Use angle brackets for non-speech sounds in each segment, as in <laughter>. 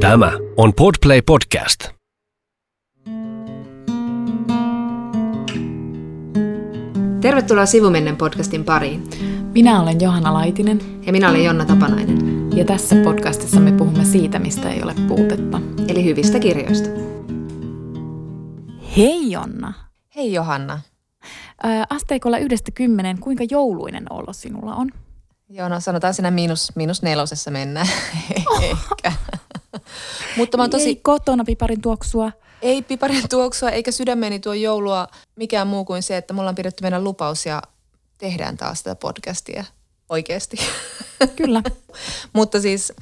Tämä on Podplay Podcast. Tervetuloa Sivumennen podcastin pariin. Minä olen Johanna Laitinen Ja minä olen Jonna Tapanainen, ja tässä podcastissa me puhumme siitä, mistä ei ole puutetta. eli hyvistä kirjoista. Hei Jonna! Hei Johanna. Asteikolla yhdestä kymmenen, kuinka jouluinen olo sinulla on? Joo, no sanotaan siinä miinus, miinus nelosessa mennään. <laughs> Ehkä. Mutta mä tosi, Ei kotona piparin tuoksua. ei piparin tuoksua eikä sydämeni tuo joulua mikään muu kuin se, että mulla on pidetty meidän lupaus ja tehdään taas tätä podcastia oikeasti. Kyllä. <laughs> Mutta siis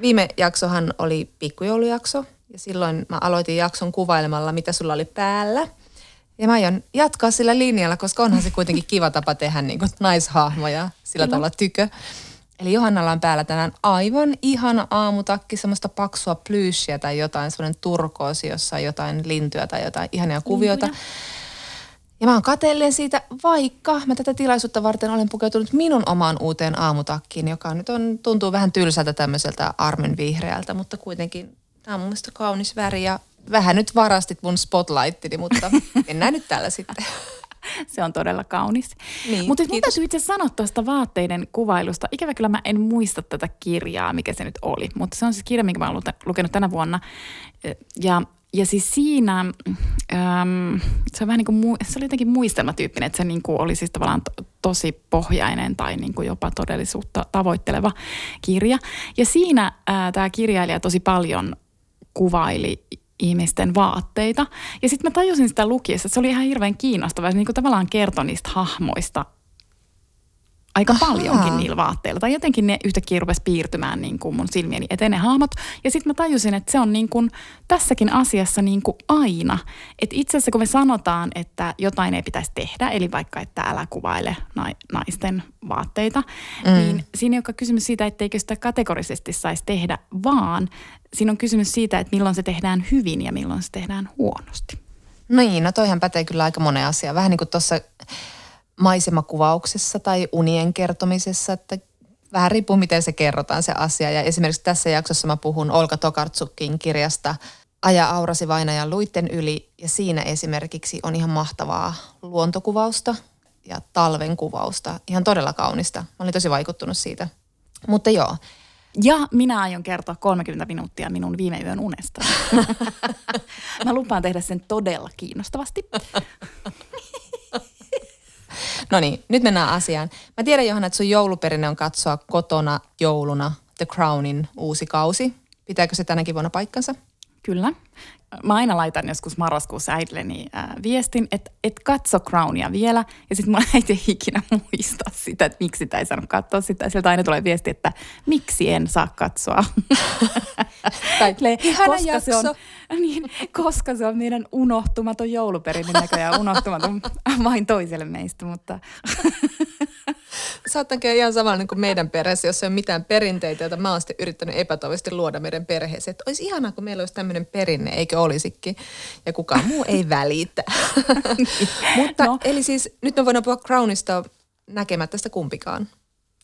viime jaksohan oli pikkujoulujakso ja silloin mä aloitin jakson kuvailemalla, mitä sulla oli päällä. Ja mä aion jatkaa sillä linjalla, koska onhan se kuitenkin kiva tapa tehdä niin kuin naishahmoja sillä Kyllä. tavalla tykö. Eli Johannalla on päällä tänään aivan ihana aamutakki, semmoista paksua plyysiä tai jotain, semmoinen turkoosi, jossa on jotain lintyä tai jotain ihania kuvioita. Lintuja. Ja mä oon kateellinen siitä, vaikka mä tätä tilaisuutta varten olen pukeutunut minun omaan uuteen aamutakkiin, joka nyt on, tuntuu vähän tylsältä tämmöiseltä armen vihreältä, mutta kuitenkin tämä on mun mielestä kaunis väri ja vähän nyt varastit mun spotlightini, mutta <laughs> mennään nyt tällä sitten. <laughs> Se on todella kaunis. Niin, Mutta mun kiitos. täytyy itse sanoa tuosta vaatteiden kuvailusta. Ikävä kyllä mä en muista tätä kirjaa, mikä se nyt oli. Mutta se on siis kirja, minkä mä oon lu- lukenut tänä vuonna. Ja, ja siis siinä, äm, se, on vähän niin kuin, se oli jotenkin muistelmatyyppinen, että se niin kuin oli siis tavallaan to, tosi pohjainen tai niin kuin jopa todellisuutta tavoitteleva kirja. Ja siinä tämä kirjailija tosi paljon kuvaili ihmisten vaatteita. Ja sitten mä tajusin sitä lukiessa, että se oli ihan hirveän kiinnostavaa. Se niin tavallaan kertoi niistä hahmoista aika Ahaa. paljonkin niillä vaatteilla. Tai jotenkin ne yhtäkkiä rupesi piirtymään niin kuin mun silmieni eteen ne hahmot. Ja sitten mä tajusin, että se on niin kuin tässäkin asiassa niin kuin aina. Että itse asiassa kun me sanotaan, että jotain ei pitäisi tehdä, eli vaikka, että älä kuvaile nai- naisten vaatteita, mm. niin siinä ei olekaan kysymys siitä, etteikö sitä kategorisesti saisi tehdä, vaan siinä on kysymys siitä, että milloin se tehdään hyvin ja milloin se tehdään huonosti. Niin, no toihan pätee kyllä aika monen asiaan. Vähän niin kuin tuossa maisemakuvauksessa tai unien kertomisessa, että vähän riippuu miten se kerrotaan se asia. Ja esimerkiksi tässä jaksossa mä puhun Olka Tokartsukin kirjasta Aja aurasi vainajan luitten yli ja siinä esimerkiksi on ihan mahtavaa luontokuvausta ja talven kuvausta. Ihan todella kaunista. Mä olin tosi vaikuttunut siitä. Mutta joo, Ja minä aion kertoa 30 minuuttia minun viime yön unesta. <laughs> Mä lupaan tehdä sen todella kiinnostavasti. No niin, nyt mennään asiaan. Mä tiedän Johanna, että sun jouluperinne on katsoa kotona jouluna The Crownin uusi kausi. Pitääkö se tänäkin vuonna paikkansa? Kyllä. Mä aina laitan joskus marraskuussa äidilleni ää, viestin, että et katso Crownia vielä. Ja sitten mun <laughs> äiti ei ikinä muista sitä, että miksi sitä ei saanut katsoa sitä. Sieltä aina tulee viesti, että miksi en saa katsoa. <laughs> Tai ihana koska Se jakso. on, <laughs> niin, koska se on meidän unohtumaton jouluperinne näköjään unohtumaton vain toiselle meistä, mutta Sä oot ihan samanlainen kuin meidän perheessä, jos ei ole mitään perinteitä, joita mä oon sitten yrittänyt epätoivisesti luoda meidän perheeseen. Että olisi ihanaa, kun meillä olisi tämmöinen perinne, eikö olisikin. Ja kukaan muu ei välitä. <laughs> <laughs> Mutta No. eli siis nyt me voidaan puhua Crownista näkemättä sitä kumpikaan.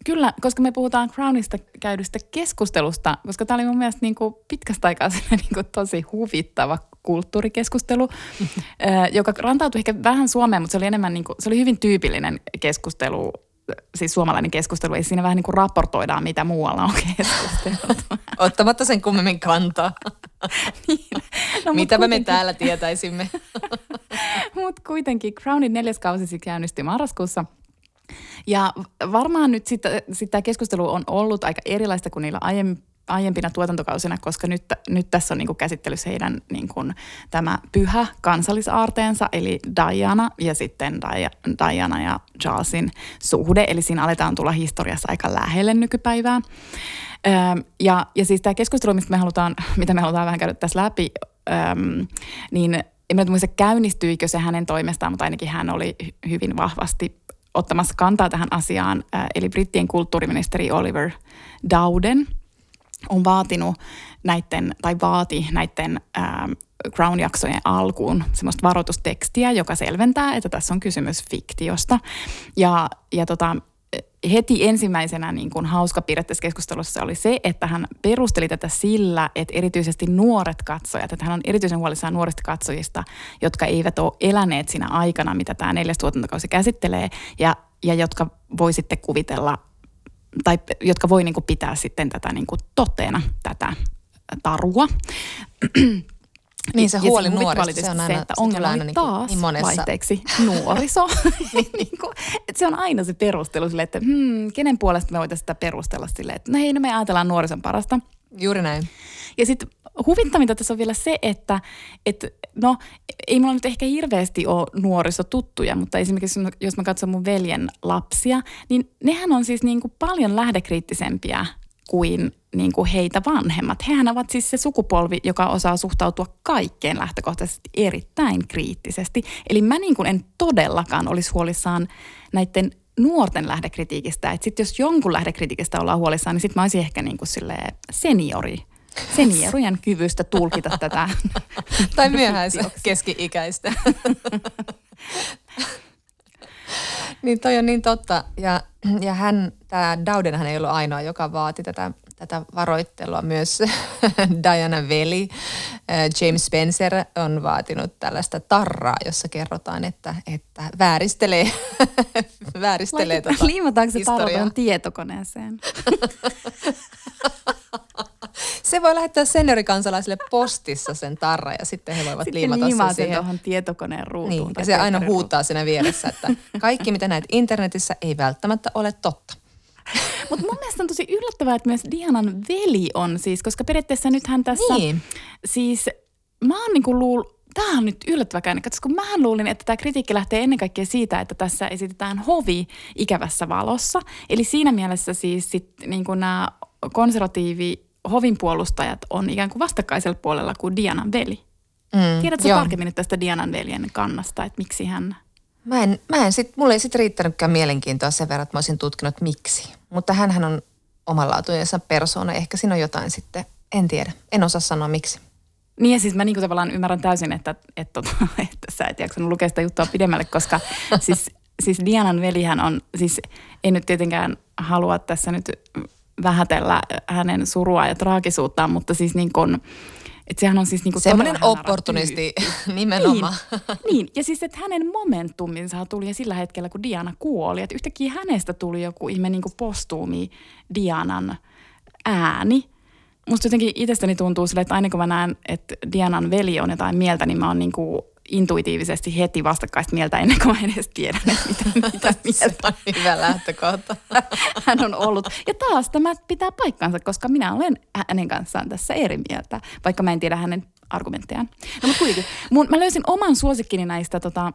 Kyllä, koska me puhutaan Crownista käydystä keskustelusta, koska tämä oli mun mielestä niin kuin pitkästä aikaa <laughs> niin kuin tosi huvittava kulttuurikeskustelu, joka rantautui ehkä vähän Suomeen, mutta se oli enemmän niin kuin, se oli hyvin tyypillinen keskustelu, siis suomalainen keskustelu, ei siinä vähän niin kuin raportoidaan, mitä muualla on keskusteltu. <laughs> Ottamatta sen kummemmin kantaa. <laughs> Niin. No, Mitä me täällä tietäisimme? <laughs> Mutta kuitenkin Crownin neljäs kausi siis käynnistyi marraskuussa. Ja varmaan nyt sitten sit tämä keskustelu on ollut aika erilaista kuin niillä aiemmin aiempina tuotantokausina, koska nyt, nyt tässä on niin kuin käsittelyssä heidän niin kuin, tämä pyhä kansallisaarteensa, eli Diana ja sitten Dia- Diana ja Charlesin suhde. Eli siinä aletaan tulla historiassa aika lähelle nykypäivää. Ja, ja siis tämä keskustelu, mistä me halutaan, mitä me halutaan vähän käydä tässä läpi, niin en mä muista käynnistyikö se hänen toimestaan, mutta ainakin hän oli hy- hyvin vahvasti ottamassa kantaa tähän asiaan. Eli brittien kulttuuriministeri Oliver Dowden on vaatinut näiden, tai vaati näiden ähm, Crown-jaksojen alkuun semmoista varoitustekstiä, joka selventää, että tässä on kysymys fiktiosta. Ja, ja tota, heti ensimmäisenä niin kuin hauska piirre tässä keskustelussa oli se, että hän perusteli tätä sillä, että erityisesti nuoret katsojat, että hän on erityisen huolissaan nuorista katsojista, jotka eivät ole eläneet siinä aikana, mitä tämä neljäs tuotantokausi käsittelee, ja, ja jotka voi sitten kuvitella, tai jotka voi niin kuin pitää sitten tätä niin kuin toteena, tätä tarua. <clears throat> Niin se huoli nuorista, se on aina, se, että ongelma aina niin taas niin monessa. vaihteeksi nuoriso. <laughs> niin kuin, että se on aina se perustelu sille, että hmm, kenen puolesta me voitaisiin sitä perustella sille, että no hei, no me ajatellaan nuorison parasta. Juuri näin. Ja sitten huvittavinta tässä on vielä se, että, että no ei mulla nyt ehkä hirveästi ole nuorisotuttuja, mutta esimerkiksi jos mä katson mun veljen lapsia, niin nehän on siis niin kuin paljon lähdekriittisempiä kuin, niin kuin heitä vanhemmat. Hehän ovat siis se sukupolvi, joka osaa suhtautua kaikkeen lähtökohtaisesti erittäin kriittisesti. Eli mä niin kuin en todellakaan olisi huolissaan näiden nuorten lähdekritiikistä. Että sitten jos jonkun lähdekritiikistä ollaan huolissaan, niin sitten mä olisin ehkä niin kuin seniori, seniorien <laughs> kyvystä tulkita tätä. <laughs> Tai myöhäis <laughs> keski-ikäistä. niin toi on niin totta. Ja, ja hän, tämä Dowden hän ei ollut ainoa, joka vaati tätä, tätä varoittelua. Myös <laughs> Diana veli, äh, James Spencer on vaatinut tällaista tarraa, jossa kerrotaan, että, että vääristelee, <laughs> vääristelee tota Liimataanko se tarra tietokoneeseen? <laughs> Se voi lähettää seniorikansalaisille postissa sen tarra ja sitten he voivat Sitten liimata sen siihen. tuohon tietokoneen ruutuun. Niin, ja se aina huutaa siinä vieressä, että kaikki mitä näet internetissä ei välttämättä ole totta. <laughs> Mutta mun mielestä on tosi yllättävää, että myös Dianan veli on siis, koska periaatteessa nythän tässä, Niin. siis mä oon niinku luul, Tämä on nyt yllättävä käänne, koska mähän luulin, että tämä kritiikki lähtee ennen kaikkea siitä, että tässä esitetään hovi ikävässä valossa. Eli siinä mielessä siis sit, niin nämä konservatiivi hovin puolustajat on ikään kuin vastakkaisella puolella kuin Dianan veli. Mm, Tiedätkö joo. tarkemmin tästä Dianan veljen kannasta, että miksi hän... Mä en, mä en sit, mulle ei sit riittänytkään mielenkiintoa sen verran, että mä olisin tutkinut miksi. Mutta hän on omanlaatujensa persoona. Ehkä siinä on jotain sitten, en tiedä. En osaa sanoa miksi. Niin ja siis mä niinku tavallaan ymmärrän täysin, että, että, että, <laughs> että sä et jaksanut lukea sitä juttua pidemmälle, koska <laughs> siis, siis Dianan velihän on, siis ei nyt tietenkään halua tässä nyt vähätellä hänen surua ja traagisuuttaan, mutta siis niin kuin, että sehän on siis niin kuin Semmoinen opportunisti <laughs> nimenomaan. Niin, niin, ja siis että hänen momentuminsa tuli sillä hetkellä, kun Diana kuoli. Että yhtäkkiä hänestä tuli joku ihme niin kuin postuumi Dianan ääni. Musta jotenkin itsestäni tuntuu sille, että aina kun mä näen, että Dianan veli on jotain mieltä, niin mä oon niin kuin intuitiivisesti heti vastakkaista mieltä ennen kuin mä edes tiedän, että mitä, <laughs> mitä mieltä Hyvä lähtökohta. <laughs> hän on ollut. Ja taas tämä pitää paikkansa, koska minä olen hänen kanssaan tässä eri mieltä, vaikka mä en tiedä hänen argumenttejaan. No mutta kuitenkin, mun, mä löysin oman suosikkini näistä tota,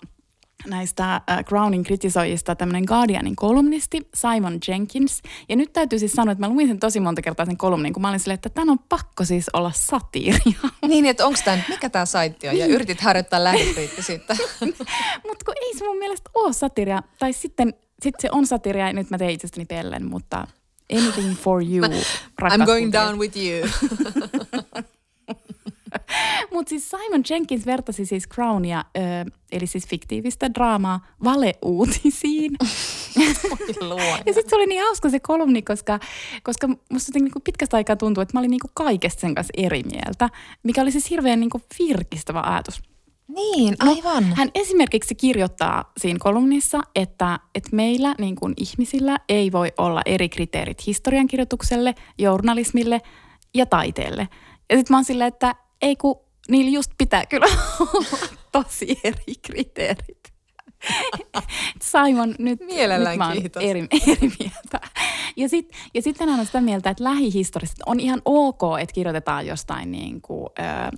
näistä äh, Crownin kritisoijista tämmöinen Guardianin kolumnisti Simon Jenkins. Ja nyt täytyy siis sanoa, että mä luin sen tosi monta kertaa sen kolumnin, kun mä olin silleen, että tämän on pakko siis olla satiiria. <laughs> niin, että onko tämä, mikä tämä saitti on? Ja yritit harjoittaa lähdekriittisyyttä. <laughs> mutta kun ei se mun mielestä ole satiria. Tai sitten sit se on satiria ja nyt mä tein itsestäni pellen, mutta anything for you, <laughs> I'm going down with you. Mutta siis Simon Jenkins vertasi siis Crownia, ö, eli siis fiktiivistä draamaa, valeuutisiin. ja sitten se oli niin hauska se kolumni, koska, koska musta jotenkin niinku pitkästä aikaa tuntuu, että mä olin niinku kaikesta sen kanssa eri mieltä, mikä oli siis hirveän niinku virkistävä ajatus. niin, aivan. Hän esimerkiksi kirjoittaa siinä kolumnissa, että, että meillä niin kuin ihmisillä ei voi olla eri kriteerit historiankirjoitukselle, journalismille ja taiteelle. Ja sitten mä oon silleen, että ei kun niillä just pitää kyllä olla tosi eri kriteerit. Simon, nyt, Mielellään nyt mä oon kiitos. eri, eri mieltä. Ja, sit, ja sitten hän on sitä mieltä, että lähihistoriasta on ihan ok, että kirjoitetaan jostain niin kuin, ö,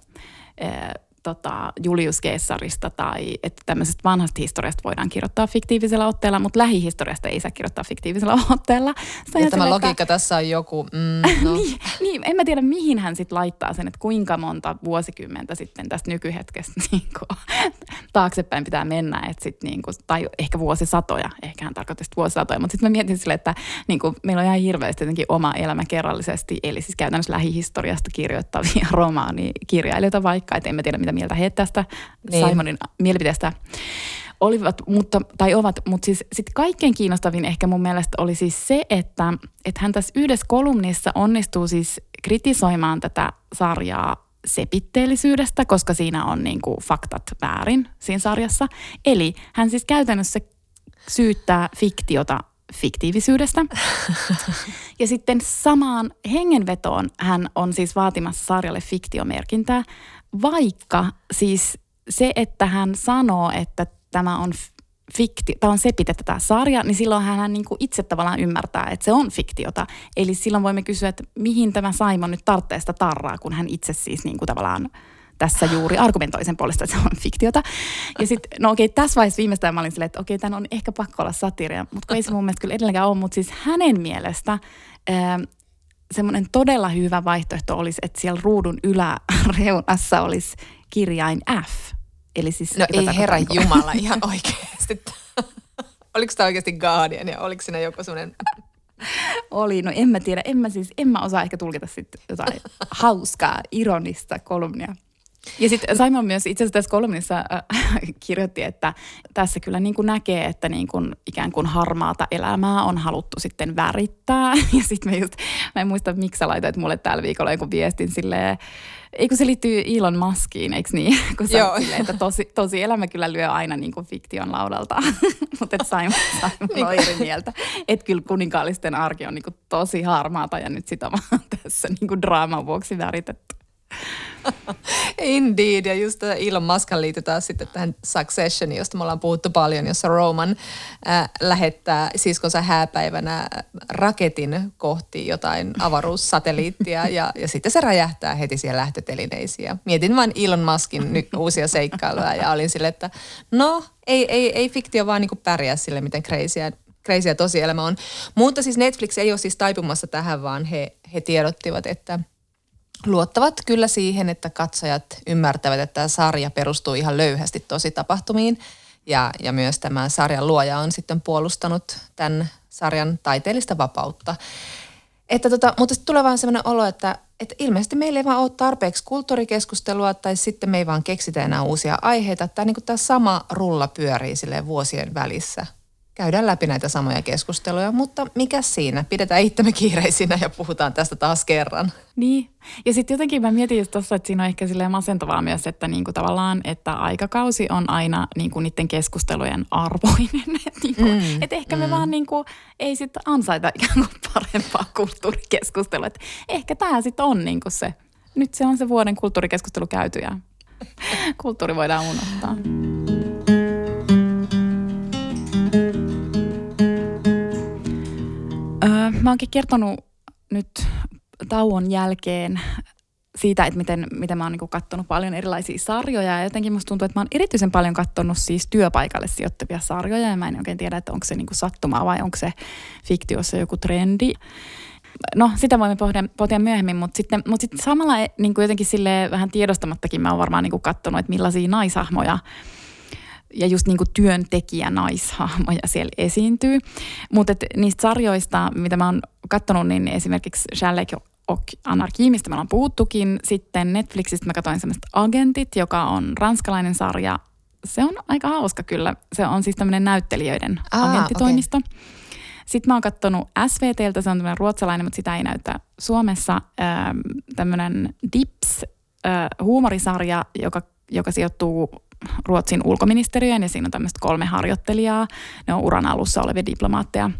ö, tota, Julius Caesarista tai että tämmöisestä vanhasta historiasta voidaan kirjoittaa fiktiivisellä otteella, mutta lähihistoriasta ei saa kirjoittaa fiktiivisellä <laughs> otteella. Ja tämä silleen, logiikka tässä on joku, mm, <laughs> no. niin, niin, en mä tiedä mihin hän sitten laittaa sen, että kuinka monta vuosikymmentä sitten tästä nykyhetkestä <laughs> niin kuin, taaksepäin pitää mennä, että sit, niin kuin, tai ehkä vuosisatoja, ehkä hän tarkoitti sitten vuosisatoja, mutta sitten mä mietin sille, että niin kuin, meillä on ihan hirveästi jotenkin oma elämä kerrallisesti, eli siis käytännössä lähihistoriasta kirjoittavia romaanikirjailijoita vaikka, että en mä tiedä mitä mieltä he tästä Niin. Simonin mielipiteestä Olivat, mutta, tai ovat, mutta siis sit kaikkein kiinnostavin ehkä mun mielestä oli siis se, että, että hän tässä yhdessä kolumnissa onnistuu siis kritisoimaan tätä sarjaa sepitteellisyydestä, koska siinä on niin kuin faktat väärin siinä sarjassa. Eli hän siis käytännössä syyttää fiktiota fiktiivisyydestä. <laughs> Ja sitten samaan hengenvetoon hän on siis vaatimassa sarjalle fiktiomerkintää, vaikka siis se, että hän sanoo, että tämä on fikti, tämä on sepitettä tämä sarja, niin silloin hän niin kuin itse tavallaan ymmärtää, että se on fiktiota. Eli silloin voimme kysyä, että mihin tämä Simon nyt tartteesta tarraa, kun hän itse siis niin kuin tavallaan tässä juuri argumentoi sen puolesta, että se on fiktiota. Ja sitten, no okei, tässä vaiheessa viimeistään mä olin silleen, että okei, tämän on ehkä pakko olla satiria, mutta ei se mun mielestä kyllä edelleenkään ole, mutta siis hänen mielestä semmoinen todella hyvä vaihtoehto olisi, että siellä ruudun yläreunassa olisi kirjain F. Eli siis, no ei herra Jumala <laughs> ihan oikeasti. oliko tämä oikeasti Guardian ja oliko siinä joku semmoinen oli, no en mä tiedä, en mä siis, en mä osaa ehkä tulkita sitten jotain hauskaa, ironista kolumnia. Ja sitten Simon myös itse asiassa tässä kolumnissa äh, <laughs> kirjoitti, että tässä kyllä niin kuin näkee, että niin kuin ikään kuin harmaata elämää on haluttu sitten värittää. <laughs> Ja sitten mä just, mä en muista miksi sä laitoit mulle tällä viikolla joku viestin silleen, Eikö se liittyy Elon Muskiin, eikö niin? <laughs> Kun Joo. Silleen, että tosi, tosi elämä kyllä lyö aina niin kuin fiktion laudalta, mutta Simon, Simon niin. on eri mieltä. Että kyllä kuninkaallisten arki on niin kuin tosi harmaata ja nyt sitä vaan tässä niin kuin draaman vuoksi väritetty. Indeed, ja just Elon Muskan liitytään sitten tähän Successioniin, josta me ollaan puhuttu paljon, jossa Roman äh, lähettää siskonsa hääpäivänä raketin kohti jotain avaruussatelliittia, <laughs> ja, ja sitten se räjähtää heti siellä lähtötelineisiin. Ja mietin vain Elon Muskin nyt uusia seikkailuja, ja olin sille, että no, ei, ei, ei fiktio vaan niin pärjää sille, miten crazyä crazyä tosielämä on. Mutta siis Netflix ei ole siis taipumassa tähän, vaan he, he tiedottivat, että – luottavat kyllä siihen, että katsojat ymmärtävät, että tämä sarja perustuu ihan löyhästi tosi tapahtumiin. Ja, ja myös tämä sarjan luoja on sitten puolustanut tämän sarjan taiteellista vapautta. Että tota, mutta sitten tulee vaan sellainen olo, että, että ilmeisesti meillä ei vaan ole tarpeeksi kulttuurikeskustelua tai sitten me ei vaan keksitä enää uusia aiheita. Tämä, niin tämä sama rulla pyörii vuosien välissä käydään läpi näitä samoja keskusteluja, mutta mikä siinä? Pidetään itsemme kiireisinä ja puhutaan tästä taas kerran. Niin, ja sitten jotenkin mä mietin just tossa, että siinä on ehkä silleen masentavaa myös, että niinku tavallaan, että aikakausi on aina niinku niiden keskustelujen arvoinen. <laughs> että niinku, mm, et ehkä mm. me vaan niinku, ei sitten ansaita ikään kuin parempaa kulttuurikeskustelua. Et ehkä tämä sitten on niinku se, nyt se on se vuoden kulttuurikeskustelu käyty ja <laughs> kulttuuri voidaan unohtaa. Mä oonkin kertonut nyt tauon jälkeen siitä, että miten, miten mä oon niin katsonut paljon erilaisia sarjoja. Ja jotenkin musta tuntuu, että mä oon erityisen paljon katsonut siis työpaikalle sijoittavia sarjoja. Ja mä en oikein tiedä, että onko se niin sattumaa vai onko se fiktiossa joku trendi. No, sitä voimme pohtia, myöhemmin, mutta sitten, mutta sitten samalla niin jotenkin sille vähän tiedostamattakin mä oon varmaan niin katsonut, että millaisia naishahmoja – ja just niin kuin työntekijä naishahmoja siellä esiintyy. Mutta niistä sarjoista, mitä mä oon katsonut, niin esimerkiksi Sherlock och Anarki, mistä me ollaan puhuttukin. Sitten Netflixistä mä katsoin semmoista Agentit, joka on ranskalainen sarja. Se on aika hauska kyllä. Se on siis tämmöinen näyttelijöiden Aa, agenttitoimisto. Okay. Sitten mä oon katsonut SVTltä, se on tämmöinen ruotsalainen, mutta sitä ei näytä Suomessa. Tämmöinen Dips, huumorisarja, joka, joka sijoittuu Ruotsin ulkoministeriön ja siinä on tämmöistä kolme harjoittelijaa. Ne on uran alussa olevia diplomaatteja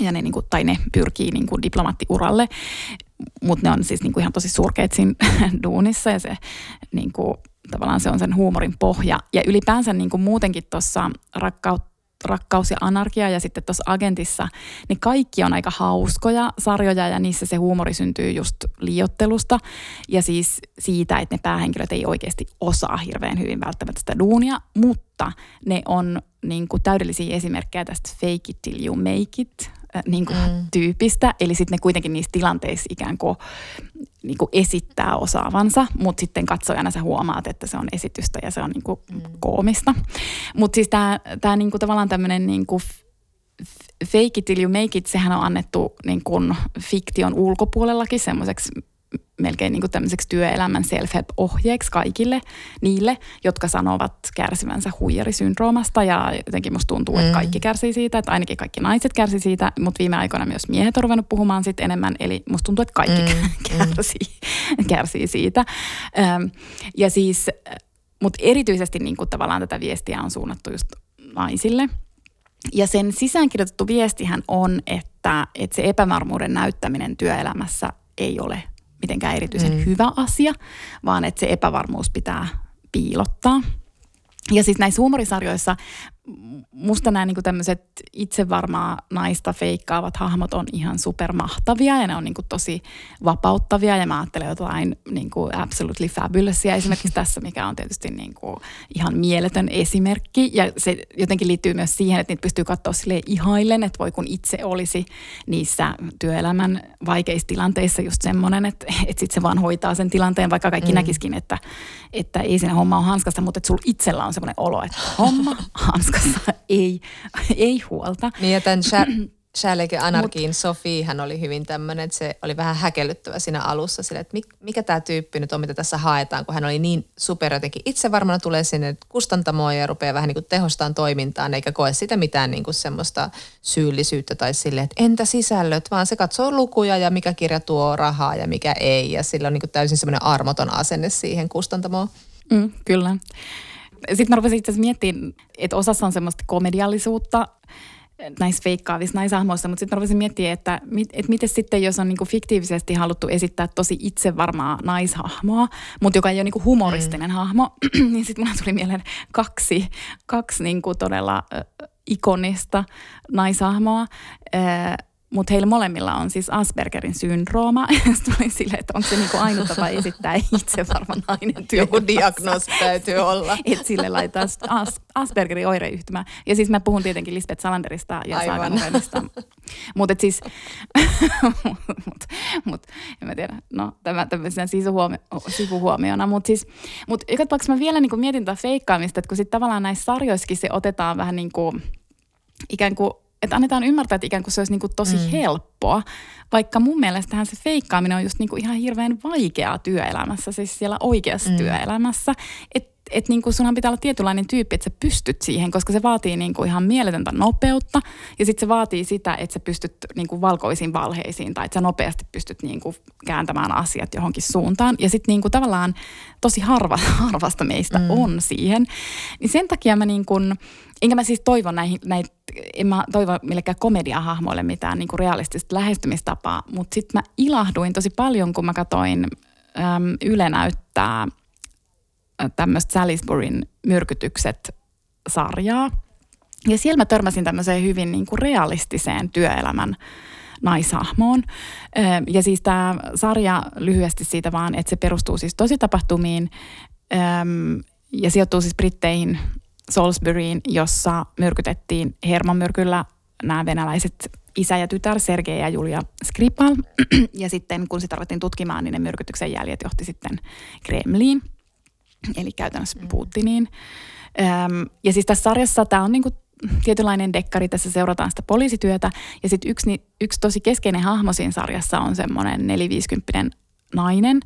ja ne, niin kuin, tai ne pyrkii niin kuin diplomaattiuralle, mutta ne on siis niin kuin ihan tosi surkeat siinä <laughs> duunissa ja se niin kuin, tavallaan se on sen huumorin pohja. Ja ylipäänsä niin kuin muutenkin tuossa rakkautta Rakkaus ja anarkia ja sitten tuossa agentissa, niin kaikki on aika hauskoja sarjoja ja niissä se huumori syntyy just liiottelusta ja siis siitä, että ne päähenkilöt ei oikeasti osaa hirveän hyvin välttämättä sitä duunia, mutta ne on niin kuin täydellisiä esimerkkejä tästä fake it till you make it Äh, niin kuin mm. tyypistä. Eli sitten ne kuitenkin niissä tilanteissa ikään kuin, niin kuin esittää osaavansa, mutta sitten katsojana sä huomaat, että se on esitystä ja se on niin kuin mm. koomista. Mutta siis tämä niin kuin tavallaan tämmöinen niin kuin fake it till you make it, sehän on annettu niin kuin fiktion ulkopuolellakin semmoiseksi melkein niin kuin tämmöiseksi työelämän self-help-ohjeeksi kaikille niille, jotka sanovat kärsivänsä huijarisyndroomasta ja jotenkin musta tuntuu, että kaikki kärsii siitä, että ainakin kaikki naiset kärsii siitä, mutta viime aikoina myös miehet on ruvennut puhumaan siitä enemmän, eli musta tuntuu, että kaikki mm. <laughs> kärsii, kärsii siitä. Ja siis, mutta erityisesti niin kuin tavallaan tätä viestiä on suunnattu just naisille. Ja sen sisäänkirjoitettu viestihän on, että, että se epävarmuuden näyttäminen työelämässä ei ole mitenkään erityisen mm. hyvä asia, vaan että se epävarmuus pitää piilottaa. Ja siis näissä huumorisarjoissa musta nämä niinku tämmöiset itsevarmaa naista feikkaavat hahmot on ihan supermahtavia ja ne on niinku tosi vapauttavia ja mä ajattelen jotain niinku absolutely fabulousia esimerkiksi tässä, mikä on tietysti niinku ihan mieletön esimerkki ja se jotenkin liittyy myös siihen, että niitä pystyy katsoa sille ihaillen, että voi kun itse olisi niissä työelämän vaikeissa tilanteissa just semmoinen, että, että sitten se vaan hoitaa sen tilanteen, vaikka kaikki mm. näkiskin, että, että ei siinä homma ole hanskasta, mutta että sulla itsellä on semmoinen olo, että homma hanskasta kanssa ei, ei huolta. Niin ja tämän <clears throat> Shäleke Anarkiin Sofi, hän oli hyvin tämmöinen, että se oli vähän häkellyttävä siinä alussa sille, että mikä tämä tyyppi nyt on, mitä tässä haetaan, kun hän oli niin super jotenkin itse varmana tulee sinne kustantamoon ja rupeaa vähän niin kuin tehostaan toimintaan, eikä koe sitä mitään niin kuin semmoista syyllisyyttä tai sille, että entä sisällöt, vaan se katsoo lukuja ja mikä kirja tuo rahaa ja mikä ei ja sillä on niin kuin täysin semmoinen armoton asenne siihen kustantamoon. Mm, kyllä. Sitten mä rupesin itse asiassa miettimään, että osassa on semmoista komediallisuutta näissä feikkaavissa naisahmoissa, mutta sitten mä rupesin miettimään, että, että miten sitten, jos on niinku fiktiivisesti haluttu esittää tosi itsevarmaa naishahmoa, mutta joka ei ole niinku humoristinen mm. hahmo, <clears throat> niin sitten mulla tuli mieleen kaksi, kaksi niinku todella ikonista naishahmoa. Äh, mutta heillä molemmilla on siis Aspergerin syndrooma. <laughs> Sitten tuli sille, että onko se niinku ainut tapa esittää itsevarma nainen työ. <laughs> Joku diagnoosi täytyy olla. <laughs> Että sille laittaa As- Aspergerin oireyhtymä. Ja siis mä puhun tietenkin Lisbeth Salanderista ja Saga Norenista. Mutta siis, mut, mut, en mä tiedä, no tämä tämmöisenä sivuhuomiona. Mutta siis, mut joka tapauksessa mä vielä niinku mietin tätä feikkaamista, että kun sitten tavallaan näissä sarjoissakin se otetaan vähän niin kuin ikään kuin että annetaan ymmärtää, että ikään kuin se olisi niin kuin tosi mm. helppoa, vaikka mun mielestähän se feikkaaminen on just niin kuin ihan hirveän vaikeaa työelämässä, siis siellä oikeassa mm. työelämässä. Että et niin kuin sunhan pitää olla tietynlainen tyyppi, että sä pystyt siihen, koska se vaatii niin kuin ihan mieletöntä nopeutta ja sitten se vaatii sitä, että sä pystyt niin kuin valkoisiin valheisiin tai että sä nopeasti pystyt niin kuin kääntämään asiat johonkin suuntaan. Ja sitten niin kuin tavallaan tosi harva, <laughs> harvasta meistä mm. on siihen. Niin sen takia mä niin kuin, enkä mä siis toivo näihin, näitä, en mä toivo millekään komediahahmoille mitään niin kuin realistista lähestymistapaa, mutta sitten mä ilahduin tosi paljon, kun mä katsoin äm, Yle näyttää tämmöistä Salisburyn myrkytykset-sarjaa. Ja siellä mä törmäsin tämmöiseen hyvin niin kuin realistiseen työelämän naishahmoon. Ja siis tämä sarja lyhyesti siitä vaan, että se perustuu siis tositapahtumiin ja sijoittuu siis Britteihin Salisburyin, jossa myrkytettiin hermomyrkyllä nämä venäläiset isä ja tytär Sergei ja Julia Skripal. <clears throat> Ja sitten kun sitä ruvettiin tutkimaan, niin ne myrkytyksen jäljet johti sitten Kremliin, eli käytännössä mm. Putiniin. Ja siis tässä sarjassa tämä on niinku tietynlainen dekkari, tässä seurataan sitä poliisityötä. Ja sitten yksi, yksi tosi keskeinen hahmo siinä sarjassa on semmoinen 450 nainen.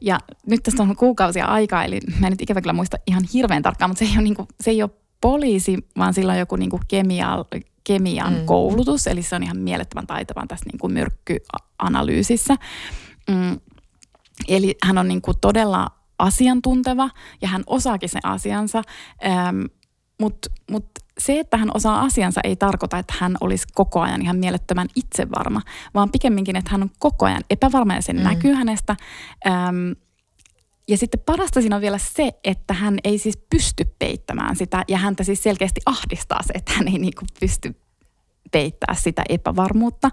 Ja nyt tästä on kuukausia aikaa, eli mä en nyt ikävä kyllä muista ihan hirveän tarkkaan, mutta se ei ole, niinku, se ei ole poliisi, vaan sillä on joku niinku kemia, kemian mm. koulutus, eli se on ihan mielettömän taitavan tässä niinku myrkkyanalyysissä. Mm. Eli hän on niinku todella asiantunteva ja hän osaakin sen asiansa, ähm, mutta mut se, että hän osaa asiansa, ei tarkoita, että hän olisi koko ajan ihan mielettömän itsevarma, vaan pikemminkin, että hän on koko ajan epävarma ja se mm. näkyy hänestä. Ähm, ja sitten parasta siinä on vielä se, että hän ei siis pysty peittämään sitä ja häntä siis selkeästi ahdistaa se, että hän ei niinku pysty peittää sitä epävarmuutta.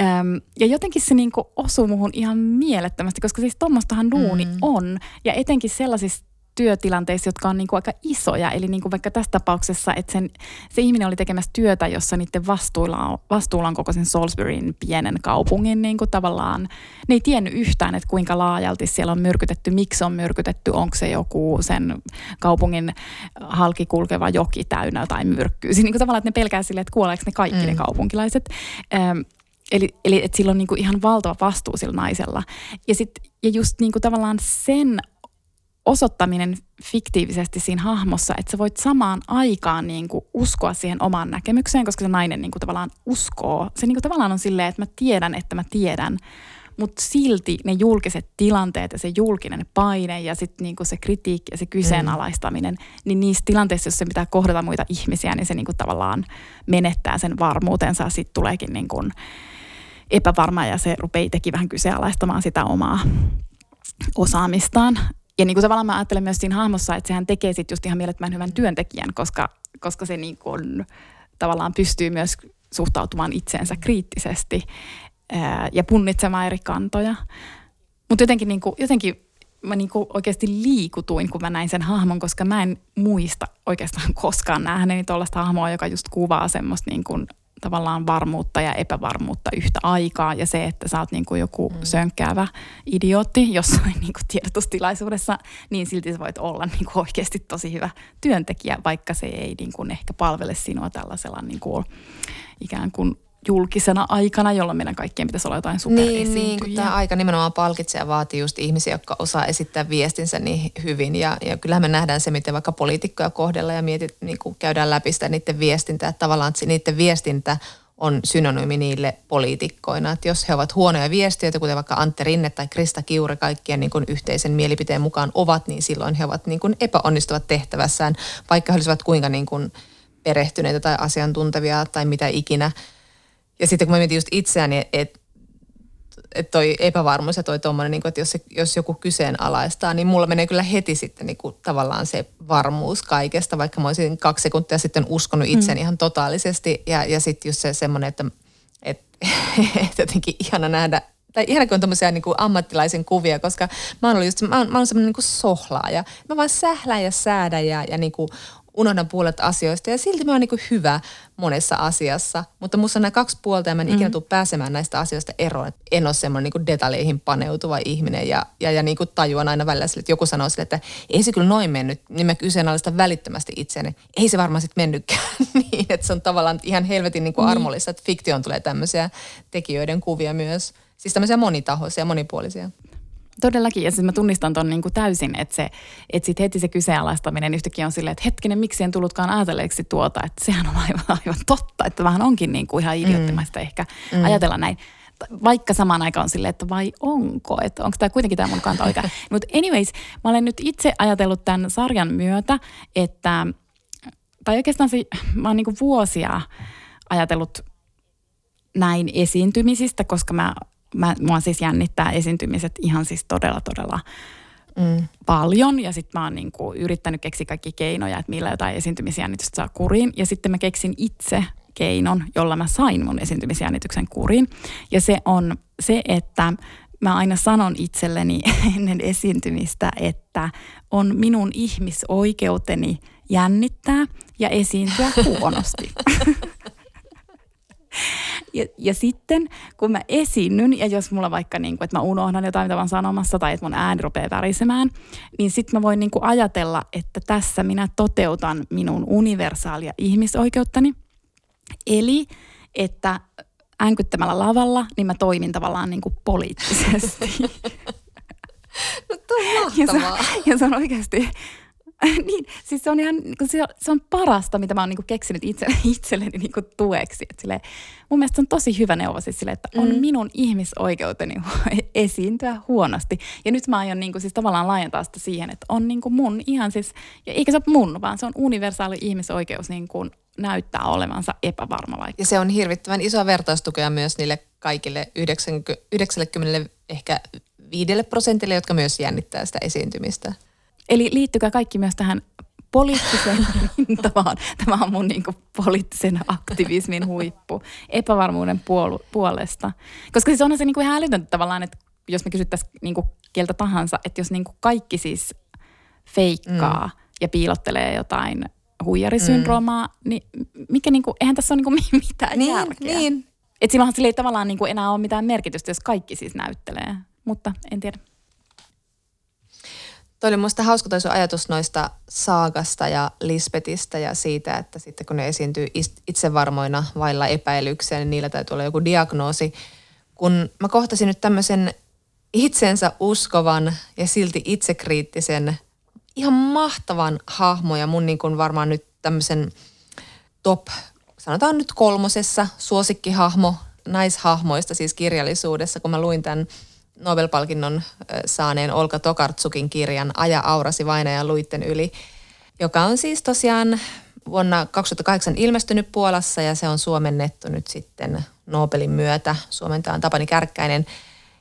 Öm, ja jotenkin se niinku osuu muhun ihan mielettömästi, koska siis tuommoistahan duuni mm. on. Ja etenkin sellaisissa työtilanteissa, jotka on niin kuin aika isoja. Eli niin kuin vaikka tässä tapauksessa, että sen, se ihminen oli tekemässä työtä, jossa niiden vastuulla on, vastuulla on koko sen Salisburyn pienen kaupungin niin kuin tavallaan. Ne ei tiennyt yhtään, että kuinka laajalti siellä on myrkytetty, miksi on myrkytetty, onko se joku sen kaupungin halki kulkeva joki täynnä tai myrkkyy. Niin kuin tavallaan, että ne pelkää sille, että kuoleeko ne kaikki mm. ne kaupunkilaiset. Eli, eli että sillä on niinku ihan valtava vastuu sillä naisella. Ja, sit, ja just niinku tavallaan sen osoittaminen fiktiivisesti siinä hahmossa, että sä voit samaan aikaan niin kuin uskoa siihen omaan näkemykseen, koska se nainen niin kuin tavallaan uskoo. Se niin kuin tavallaan on silleen, että mä tiedän, että mä tiedän, mutta silti ne julkiset tilanteet ja se julkinen paine ja sitten niinku se kritiikki ja se kyseenalaistaminen, mm. niin niissä tilanteissa, jos se pitää kohdata muita ihmisiä, niin se niinku tavallaan menettää sen varmuutensa. Sitten tuleekin niinku epävarma ja se rupeaa itsekin vähän kyseenalaistamaan sitä omaa osaamistaan. Ja niin kuin tavallaan mä ajattelen myös siinä hahmossa, että sehän tekee sitten just ihan mielettömän hyvän työntekijän, koska, koska se niin kuin, tavallaan pystyy myös suhtautumaan itseensä kriittisesti ää, ja punnitsemaan eri kantoja. Mutta jotenkin, niin kuin, jotenkin mä niin kuin oikeasti liikutuin, kun mä näin sen hahmon, koska mä en muista oikeastaan koskaan nähneeni tuollaista hahmoa, joka just kuvaa semmoista niin kuin tavallaan varmuutta ja epävarmuutta yhtä aikaa. Ja se, että sä oot niin kuin joku mm. sönkkäävä idiootti jossain <laughs> niin kuin tiedotustilaisuudessa, niin silti sä voit olla niin kuin oikeasti tosi hyvä työntekijä, vaikka se ei niin kuin ehkä palvele sinua tällaisella niin kuin ikään kuin julkisena aikana, jolloin meidän kaikkien pitäisi olla jotain Niin, niin kun tämä aika nimenomaan palkitsee ja vaatii just ihmisiä, jotka osaa esittää viestinsä niin hyvin. Ja, ja kyllähän me nähdään se, miten vaikka poliitikkoja kohdella ja mietit, niin kuin käydään läpi sitä niiden viestintää. Että tavallaan että niiden viestintä on synonyymi niille poliitikkoina. Että jos he ovat huonoja viestiöitä, kuten vaikka Antti Rinne tai Krista Kiuri kaikkien niin kuin yhteisen mielipiteen mukaan ovat, niin silloin he ovat niin kuin epäonnistuvat tehtävässään, vaikka he olisivat kuinka niin kuin perehtyneitä tai asiantuntevia tai mitä ikinä – ja sitten kun mä mietin just itseäni, että et toi epävarmuus ja toi tommonen, niin että jos, se, jos joku kyseenalaistaa, niin mulla menee kyllä heti sitten niin kuin, tavallaan se varmuus kaikesta, vaikka mä olisin kaksi sekuntia sitten uskonut itseäni mm. ihan totaalisesti. Ja, ja sitten just se semmoinen, että et, <laughs> et jotenkin ihana nähdä, tai ihana kun on tämmöisiä niin kuin ammattilaisen kuvia, koska mä oon ollut just, mä oon, mä oon semmoinen niin kuin sohlaaja. Mä vaan sählään ja säädän ja, ja niin kuin unohdan puolet asioista ja silti mä oon niin hyvä monessa asiassa. Mutta musta on nämä kaksi puolta ja mä en mm-hmm. ikinä tule pääsemään näistä asioista eroon. En ole semmoinen niin detaljeihin paneutuva ihminen ja, ja, ja niin tajuan aina välillä sille, että joku sanoo sille, että ei se kyllä noin mennyt, niin mä kyseenalaistan välittömästi itseäni. Ei se varmaan sitten mennytkään <laughs> niin, että se on tavallaan ihan helvetin niin kuin armollista, että fiktioon tulee tämmöisiä tekijöiden kuvia myös. Siis tämmöisiä monitahoisia, monipuolisia. Todellakin, ja siis mä tunnistan ton niin kuin täysin, että, se, että sit heti se kyseenalaistaminen yhtäkkiä on silleen, että hetkinen, miksi en tullutkaan ajatelleeksi tuota, että sehän on aivan, aivan totta, että vähän onkin niin kuin ihan idioottimaista mm. ehkä mm. ajatella näin. Vaikka samaan aikaan on silleen, että vai onko, että onko tämä kuitenkin tämä mun kanta oikein. <laughs> Mutta anyways, mä olen nyt itse ajatellut tämän sarjan myötä, että, tai oikeastaan se, mä oon niin kuin vuosia ajatellut näin esiintymisistä, koska mä mä, mua siis jännittää esiintymiset ihan siis todella, todella mm. paljon. Ja sitten mä oon niinku yrittänyt keksiä kaikki keinoja, että millä jotain esiintymisjännitystä saa kuriin. Ja sitten mä keksin itse keinon, jolla mä sain mun esiintymisjännityksen kuriin. Ja se on se, että mä aina sanon itselleni <laughs> ennen esiintymistä, että on minun ihmisoikeuteni jännittää ja esiintyä huonosti. <laughs> Ja, ja sitten kun mä esiinnyn ja jos mulla vaikka niin kuin, että mä unohdan jotain, mitä mä oon sanomassa tai että mun ääni rupeaa värisemään, niin sitten mä voin niin kuin ajatella, että tässä minä toteutan minun universaalia ihmisoikeuttani. Eli että änkyttämällä lavalla, niin mä toimin tavallaan niin kuin poliittisesti. <laughs> No, on ja se, ja se on oikeasti <laughs> niin, siis se on ihan, se on, se on parasta, mitä mä oon niinku keksinyt itse, <laughs> itselleni niinku tueksi. Et silleen, mun mielestä se on tosi hyvä neuvo siis sille, että on mm. minun ihmisoikeuteni <laughs> esiintyä huonosti. Ja nyt mä aion niinku siis tavallaan laajentaa sitä siihen, että on niinku mun ihan siis, ja eikä se ole mun, vaan se on universaali ihmisoikeus niinku näyttää olevansa epävarma vaikka. Ja se on hirvittävän iso vertaistukea myös niille kaikille 90, 90 ehkä viidelle prosentille, jotka myös jännittää sitä esiintymistä. Eli liittykää kaikki myös tähän poliittiseen <laughs> rintamaan. Tämä on mun niin kuin, poliittisen aktivismin huippu epävarmuuden puolu- puolesta. Koska siis onhan se niin kuin ihan älytöntä tavallaan, että jos me kysyttäisiin niin kuin keltä tahansa, että jos niin kuin kaikki siis feikkaa mm. ja piilottelee jotain huijarisyndroomaa, mm. niin mikä niin kuin, eihän tässä ole <laughs> niin kuin mitään niin, järkeä. Niin. Että silloinhan sillä ei tavallaan niin kuin enää ole mitään merkitystä, jos kaikki siis näyttelee. Mutta en tiedä Toi oli musta hauska toi sun ajatus noista saagasta ja Lisbetistä ja siitä, että sitten kun ne esiintyy itsevarmoina vailla epäilyksiä, niin niillä täytyy olla joku diagnoosi. Kun mä kohtasin nyt tämmöisen itsensä uskovan ja silti itsekriittisen, ihan mahtavan hahmo ja mun niin kuin varmaan nyt tämmöisen top, sanotaan nyt kolmosessa suosikkihahmo naishahmoista siis kirjallisuudessa, kun mä luin tämän Nobel-palkinnon saaneen Olka Tokartsukin kirjan Aja aurasi vainajan luitten yli, joka on siis tosiaan vuonna 2008 ilmestynyt Puolassa ja se on suomennettu nyt sitten Nobelin myötä. Suomentaja on Tapani Kärkkäinen.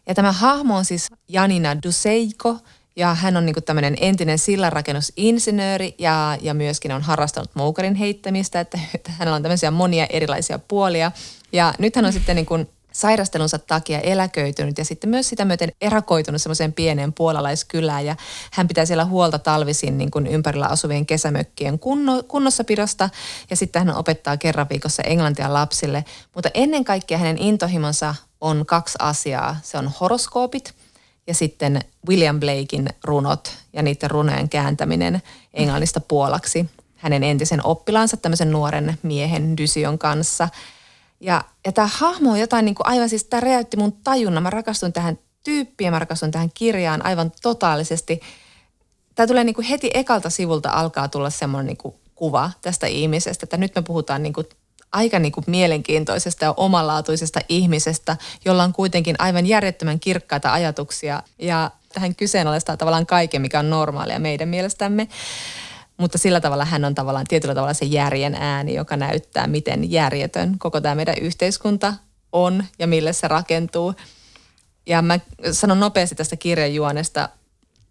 Ja tämä hahmo on siis Janina Duseiko ja hän on niin tämmöinen entinen sillanrakennusinsinööri ja, ja myöskin on harrastanut moukarin heittämistä, että, että <laughs> hänellä on tämmöisiä monia erilaisia puolia. Ja nyt hän on sitten niin kuin sairastelunsa takia eläköitynyt ja sitten myös sitä myöten erakoitunut semmoiseen pieneen puolalaiskylään ja hän pitää siellä huolta talvisin niin kuin ympärillä asuvien kesämökkien kunno, kunnossapidosta ja sitten hän opettaa kerran viikossa englantia lapsille. Mutta ennen kaikkea hänen intohimonsa on kaksi asiaa. Se on horoskoopit ja sitten William Blakein runot ja niiden runojen kääntäminen englannista puolaksi hänen entisen oppilaansa, tämmöisen nuoren miehen Dysion kanssa – ja, ja tämä hahmo on jotain niin kuin aivan siis, tämä räjäytti mun tajunnan. Mä rakastuin tähän tyyppiin, mä rakastuin tähän kirjaan aivan totaalisesti. Tämä tulee niin kuin heti ekalta sivulta alkaa tulla semmoinen niin kuin kuva tästä ihmisestä, että nyt me puhutaan niin kuin aika niin kuin mielenkiintoisesta ja omanlaatuisesta ihmisestä, jolla on kuitenkin aivan järjettömän kirkkaita ajatuksia ja tähän kyseenalaistaa tavallaan kaiken, mikä on normaalia meidän mielestämme. Mutta sillä tavalla hän on tavallaan tietyllä tavalla se järjen ääni, joka näyttää, miten järjetön koko tämä meidän yhteiskunta on ja mille se rakentuu. Ja mä sanon nopeasti tästä kirjan juonesta.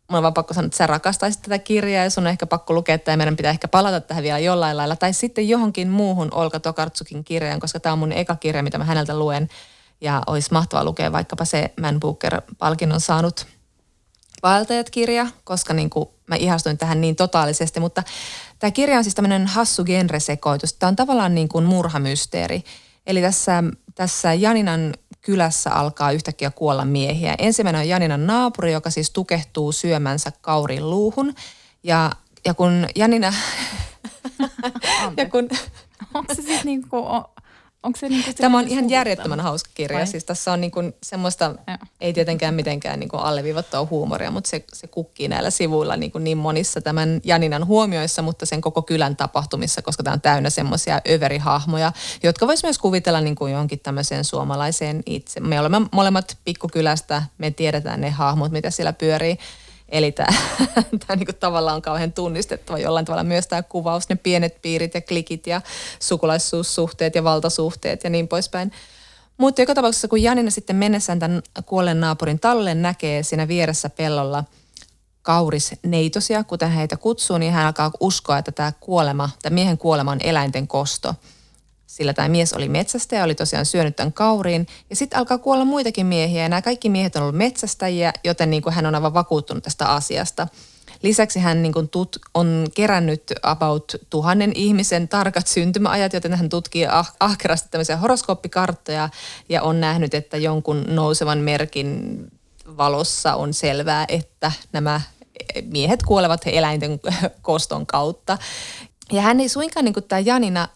Mulla on vaan pakko sanoa, että sä rakastaisit tätä kirjaa ja sun on ehkä pakko lukea ja meidän pitää ehkä palata tähän vielä jollain lailla. Tai sitten johonkin muuhun Olka Tokartsukin kirjaan, koska tämä on mun eka kirja, mitä mä häneltä luen. Ja olisi mahtavaa lukea vaikkapa se Man Booker-palkinnon saanut Vaeltajat-kirja, koska niin kuin mä ihastuin tähän niin totaalisesti, mutta tämä kirja on siis tämmöinen hassu genresekoitus. Tämä on tavallaan niin kuin murhamysteeri. Eli tässä, tässä Janinan kylässä alkaa yhtäkkiä kuolla miehiä. Ensimmäinen on Janinan naapuri, joka siis tukehtuu syömänsä kaurin luuhun. Ja, ja kun Janina... <laughs> ja kun... Onko se siis niin kuin, Onko se niin Tämä on ihan järjettömän hauska kirja. Vai? Siis tässä on niin kuin semmoista, ja. ei tietenkään mitenkään niin kuin alleviivattua huumoria, mutta se, se kukkii näillä sivuilla niin, kuin niin monissa tämän Janinan huomioissa, mutta sen koko kylän tapahtumissa, koska tämä on täynnä semmoisia överihahmoja, jotka voisi myös kuvitella niin kuin johonkin tämmöiseen suomalaiseen itse. Me olemme molemmat pikkukylästä, me tiedetään ne hahmot, mitä siellä pyörii. Eli tämä, <laughs> tämä niin tavallaan on kauhean tunnistettava jollain tavalla myös tämä kuvaus, ne pienet piirit ja klikit ja sukulaisuussuhteet ja valtasuhteet ja niin poispäin. Mutta joka tapauksessa, kun Janina sitten mennessään tämän kuolleen naapurin talle näkee siinä vieressä pellolla kaurisneitosia, kuten heitä kutsuu, niin hän alkaa uskoa, että tämä kuolema, tämä miehen kuolema on eläinten kosto – sillä tämä mies oli metsästä ja oli tosiaan syönyt tämän kauriin. Ja sitten alkaa kuolla muitakin miehiä ja nämä kaikki miehet on ollut metsästäjiä, joten niin kuin hän on aivan vakuuttunut tästä asiasta. Lisäksi hän niin kuin tut, on kerännyt about tuhannen ihmisen tarkat syntymäajat, joten hän tutkii ah, ahkerasti tämmöisiä horoskooppikarttoja ja on nähnyt, että jonkun nousevan merkin valossa on selvää, että nämä miehet kuolevat eläinten koston kautta. Ja hän ei suinkaan, niin kuin tämä Janina,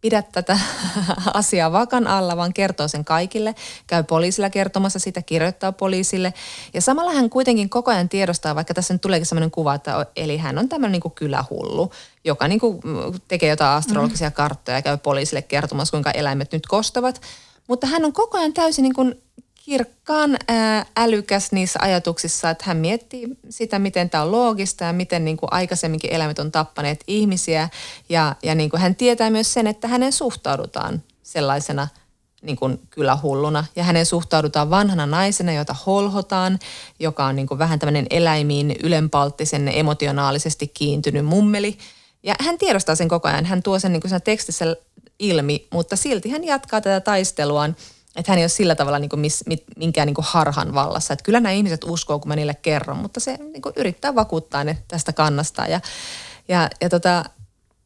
pidä tätä <laughs> asiaa vakan alla, vaan kertoo sen kaikille. Käy poliisilla kertomassa sitä, kirjoittaa poliisille. Ja samalla hän kuitenkin koko ajan tiedostaa, vaikka tässä nyt tuleekin sellainen kuva, että eli hän on tämmöinen niin kuin kylähullu, joka niin kuin tekee jotain astrologisia karttoja ja käy poliisille kertomassa, kuinka eläimet nyt kostavat. Mutta hän on koko ajan täysin niin kuin kirkkaan ää, älykäs niissä ajatuksissa, että hän miettii sitä, miten tämä on loogista ja miten niin kuin aikaisemminkin eläimet on tappaneet ihmisiä. Ja, ja niin kuin hän tietää myös sen, että hänen suhtaudutaan sellaisena niin kuin kylähulluna. Ja hänen suhtaudutaan vanhana naisena, jota holhotaan, joka on niin kuin vähän tämmöinen eläimiin ylenpalttisen emotionaalisesti kiintynyt mummeli. Ja hän tiedostaa sen koko ajan. Hän tuo sen niin kuin tekstissä ilmi, mutta silti hän jatkaa tätä taisteluaan – että hän ei ole sillä tavalla niin kuin mis, mit, minkään niin kuin harhan vallassa. Että kyllä nämä ihmiset uskoo, kun mä niille kerron, mutta se niin kuin yrittää vakuuttaa ne tästä kannasta. Ja, ja, ja, tota,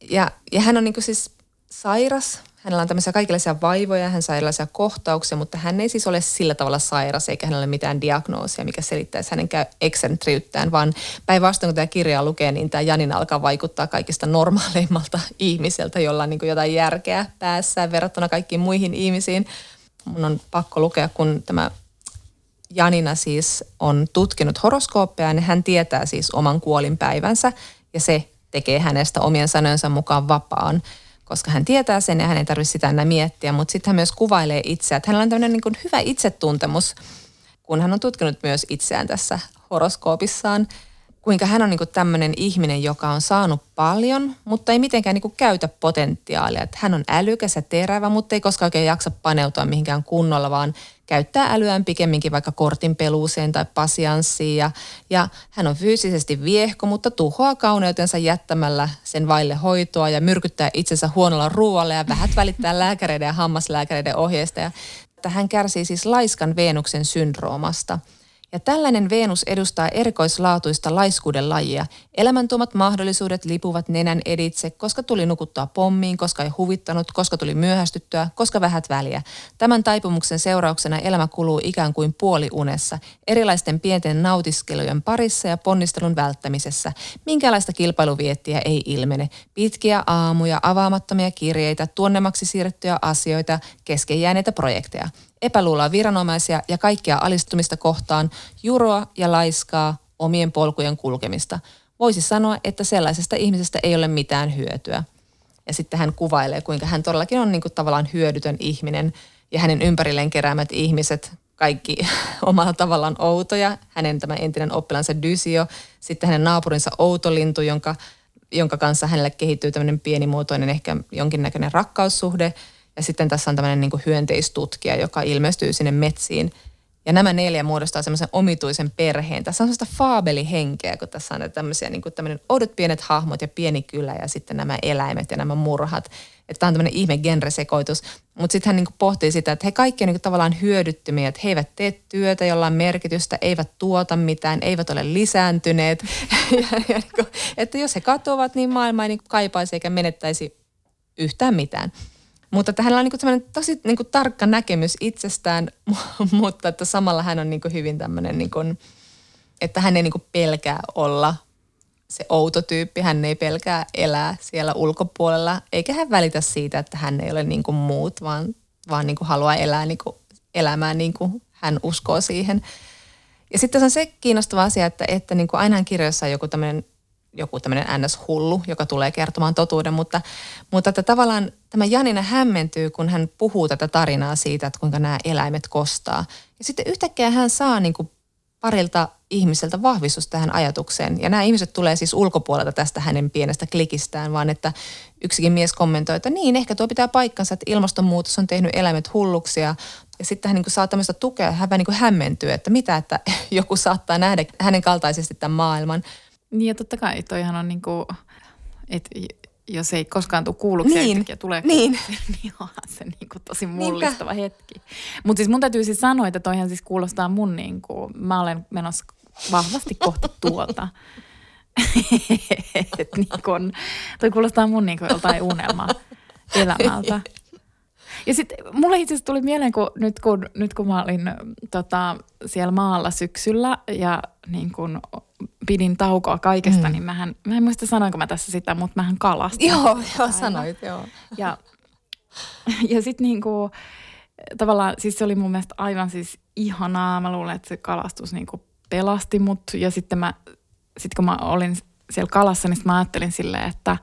ja, ja hän on niin kuin siis sairas, hänellä on tämmöisiä kaikenlaisia vaivoja, hän saa erilaisia kohtauksia, mutta hän ei siis ole sillä tavalla sairas, eikä hänellä ole mitään diagnoosia, mikä selittäisi hänen eksentriyttään, vaan päinvastoin kun tämä kirja lukee, niin tämä Janin alkaa vaikuttaa kaikista normaaleimmalta <laughs> ihmiseltä, jolla on niin jotain järkeä päässään verrattuna kaikkiin muihin ihmisiin. Mun on pakko lukea, kun tämä Janina siis on tutkinut horoskooppeja, niin hän tietää siis oman kuolinpäivänsä ja se tekee hänestä omien sanojensa mukaan vapaan koska hän tietää sen ja hän ei tarvitse sitä enää miettiä, mutta sitten hän myös kuvailee itseä, että hänellä on tämmöinen niin hyvä itsetuntemus, kun hän on tutkinut myös itseään tässä horoskoopissaan, kuinka hän on niin kuin tämmöinen ihminen, joka on saanut paljon, mutta ei mitenkään niin kuin käytä potentiaalia. Että hän on älykäs ja terävä, mutta ei koskaan oikein jaksa paneutua mihinkään kunnolla, vaan käyttää älyään pikemminkin vaikka kortin peluuseen tai pasianssiin. Ja, ja hän on fyysisesti viehko, mutta tuhoaa kauneutensa jättämällä sen vaille hoitoa ja myrkyttää itsensä huonolla ruoalla ja vähät välittää <laughs> lääkäreiden ja hammaslääkäreiden ohjeista. Ja että hän kärsii siis laiskan Veenuksen syndroomasta – ja tällainen Venus edustaa erikoislaatuista laiskuuden lajia. Elämäntuomat mahdollisuudet lipuvat nenän editse, koska tuli nukuttaa pommiin, koska ei huvittanut, koska tuli myöhästyttyä, koska vähät väliä. Tämän taipumuksen seurauksena elämä kuluu ikään kuin puoliunessa, erilaisten pienten nautiskelujen parissa ja ponnistelun välttämisessä. Minkälaista kilpailuviettiä ei ilmene. Pitkiä aamuja, avaamattomia kirjeitä, tuonnemaksi siirrettyjä asioita, kesken jääneitä projekteja epäluuloa viranomaisia ja kaikkia alistumista kohtaan, juroa ja laiskaa omien polkujen kulkemista. Voisi sanoa, että sellaisesta ihmisestä ei ole mitään hyötyä. Ja sitten hän kuvailee, kuinka hän todellakin on niin kuin tavallaan hyödytön ihminen ja hänen ympärilleen keräämät ihmiset, kaikki <laughs> omalla tavallaan outoja. Hänen tämä entinen oppilansa Dysio, sitten hänen naapurinsa Outolintu, jonka, jonka kanssa hänelle kehittyy tämmöinen pienimuotoinen ehkä jonkinnäköinen rakkaussuhde – ja sitten tässä on tämmöinen niin hyönteistutkija, joka ilmestyy sinne metsiin. Ja nämä neljä muodostaa semmoisen omituisen perheen. Tässä on sellaista faabelihenkeä, kun tässä on tämmöisiä niin kuin oudot pienet hahmot ja pieni kylä ja sitten nämä eläimet ja nämä murhat. Että tämä on tämmöinen ihme genresekoitus. Mutta sitten hän niin kuin pohtii sitä, että he kaikki on niin kuin tavallaan hyödyttömiä, että he eivät tee työtä, jolla on merkitystä, eivät tuota mitään, eivät ole lisääntyneet. <laughs> ja, ja niin kuin, että jos he katoavat, niin maailma ei niin kuin kaipaisi eikä menettäisi yhtään mitään. Mutta että hänellä on niin tosi niin kuin tarkka näkemys itsestään, <laughs> mutta että samalla hän on niin kuin hyvin tämmöinen, niin kuin, että hän ei niin kuin pelkää olla se outo tyyppi. Hän ei pelkää elää siellä ulkopuolella, eikä hän välitä siitä, että hän ei ole niin kuin muut, vaan, vaan niin kuin haluaa elää niin kuin elämää niin kuin hän uskoo siihen. Ja sitten se on se kiinnostava asia, että, että niin kuin ainahan kirjoissa on joku tämmöinen joku tämmöinen NS-hullu, joka tulee kertomaan totuuden, mutta, mutta että tavallaan tämä Janina hämmentyy, kun hän puhuu tätä tarinaa siitä, että kuinka nämä eläimet kostaa. Ja sitten yhtäkkiä hän saa niin kuin parilta ihmiseltä vahvistus tähän ajatukseen. Ja nämä ihmiset tulee siis ulkopuolelta tästä hänen pienestä klikistään, vaan että yksikin mies kommentoi, että niin, ehkä tuo pitää paikkansa, että ilmastonmuutos on tehnyt eläimet hulluksi ja, sitten hän niin kuin saa tämmöistä tukea, hän vähän niin kuin hämmentyy, että mitä, että <laughs> joku saattaa nähdä hänen kaltaisesti tämän maailman – niin ja totta kai toihan on niinku, että jos ei koskaan tule kuulluksi niin. ja tulee niin. <laughs> niin onhan se niinku tosi mullistava Niinpä. hetki. Mutta siis mun täytyy siis sanoa, että toihan siis kuulostaa mun niinku, mä olen menossa vahvasti kohti <laughs> <laughs> tuolta. että niin kun, toi kuulostaa mun niinku joltain unelma elämältä. Ja sitten mulle itse asiassa tuli mieleen, kun nyt kun, nyt kun mä olin tota, siellä maalla syksyllä ja niin kun pidin taukoa kaikesta, mm. niin mähän, mä en muista sanoinko mä tässä sitä, mutta mähän kalastin. Joo, joo sanoit, joo. Ja, ja sitten niin kuin, tavallaan, siis se oli mun mielestä aivan siis ihanaa. Mä luulen, että se kalastus niin kuin pelasti mut. Ja sitten mä, sit kun mä olin siellä kalassa, niin mä ajattelin silleen, että,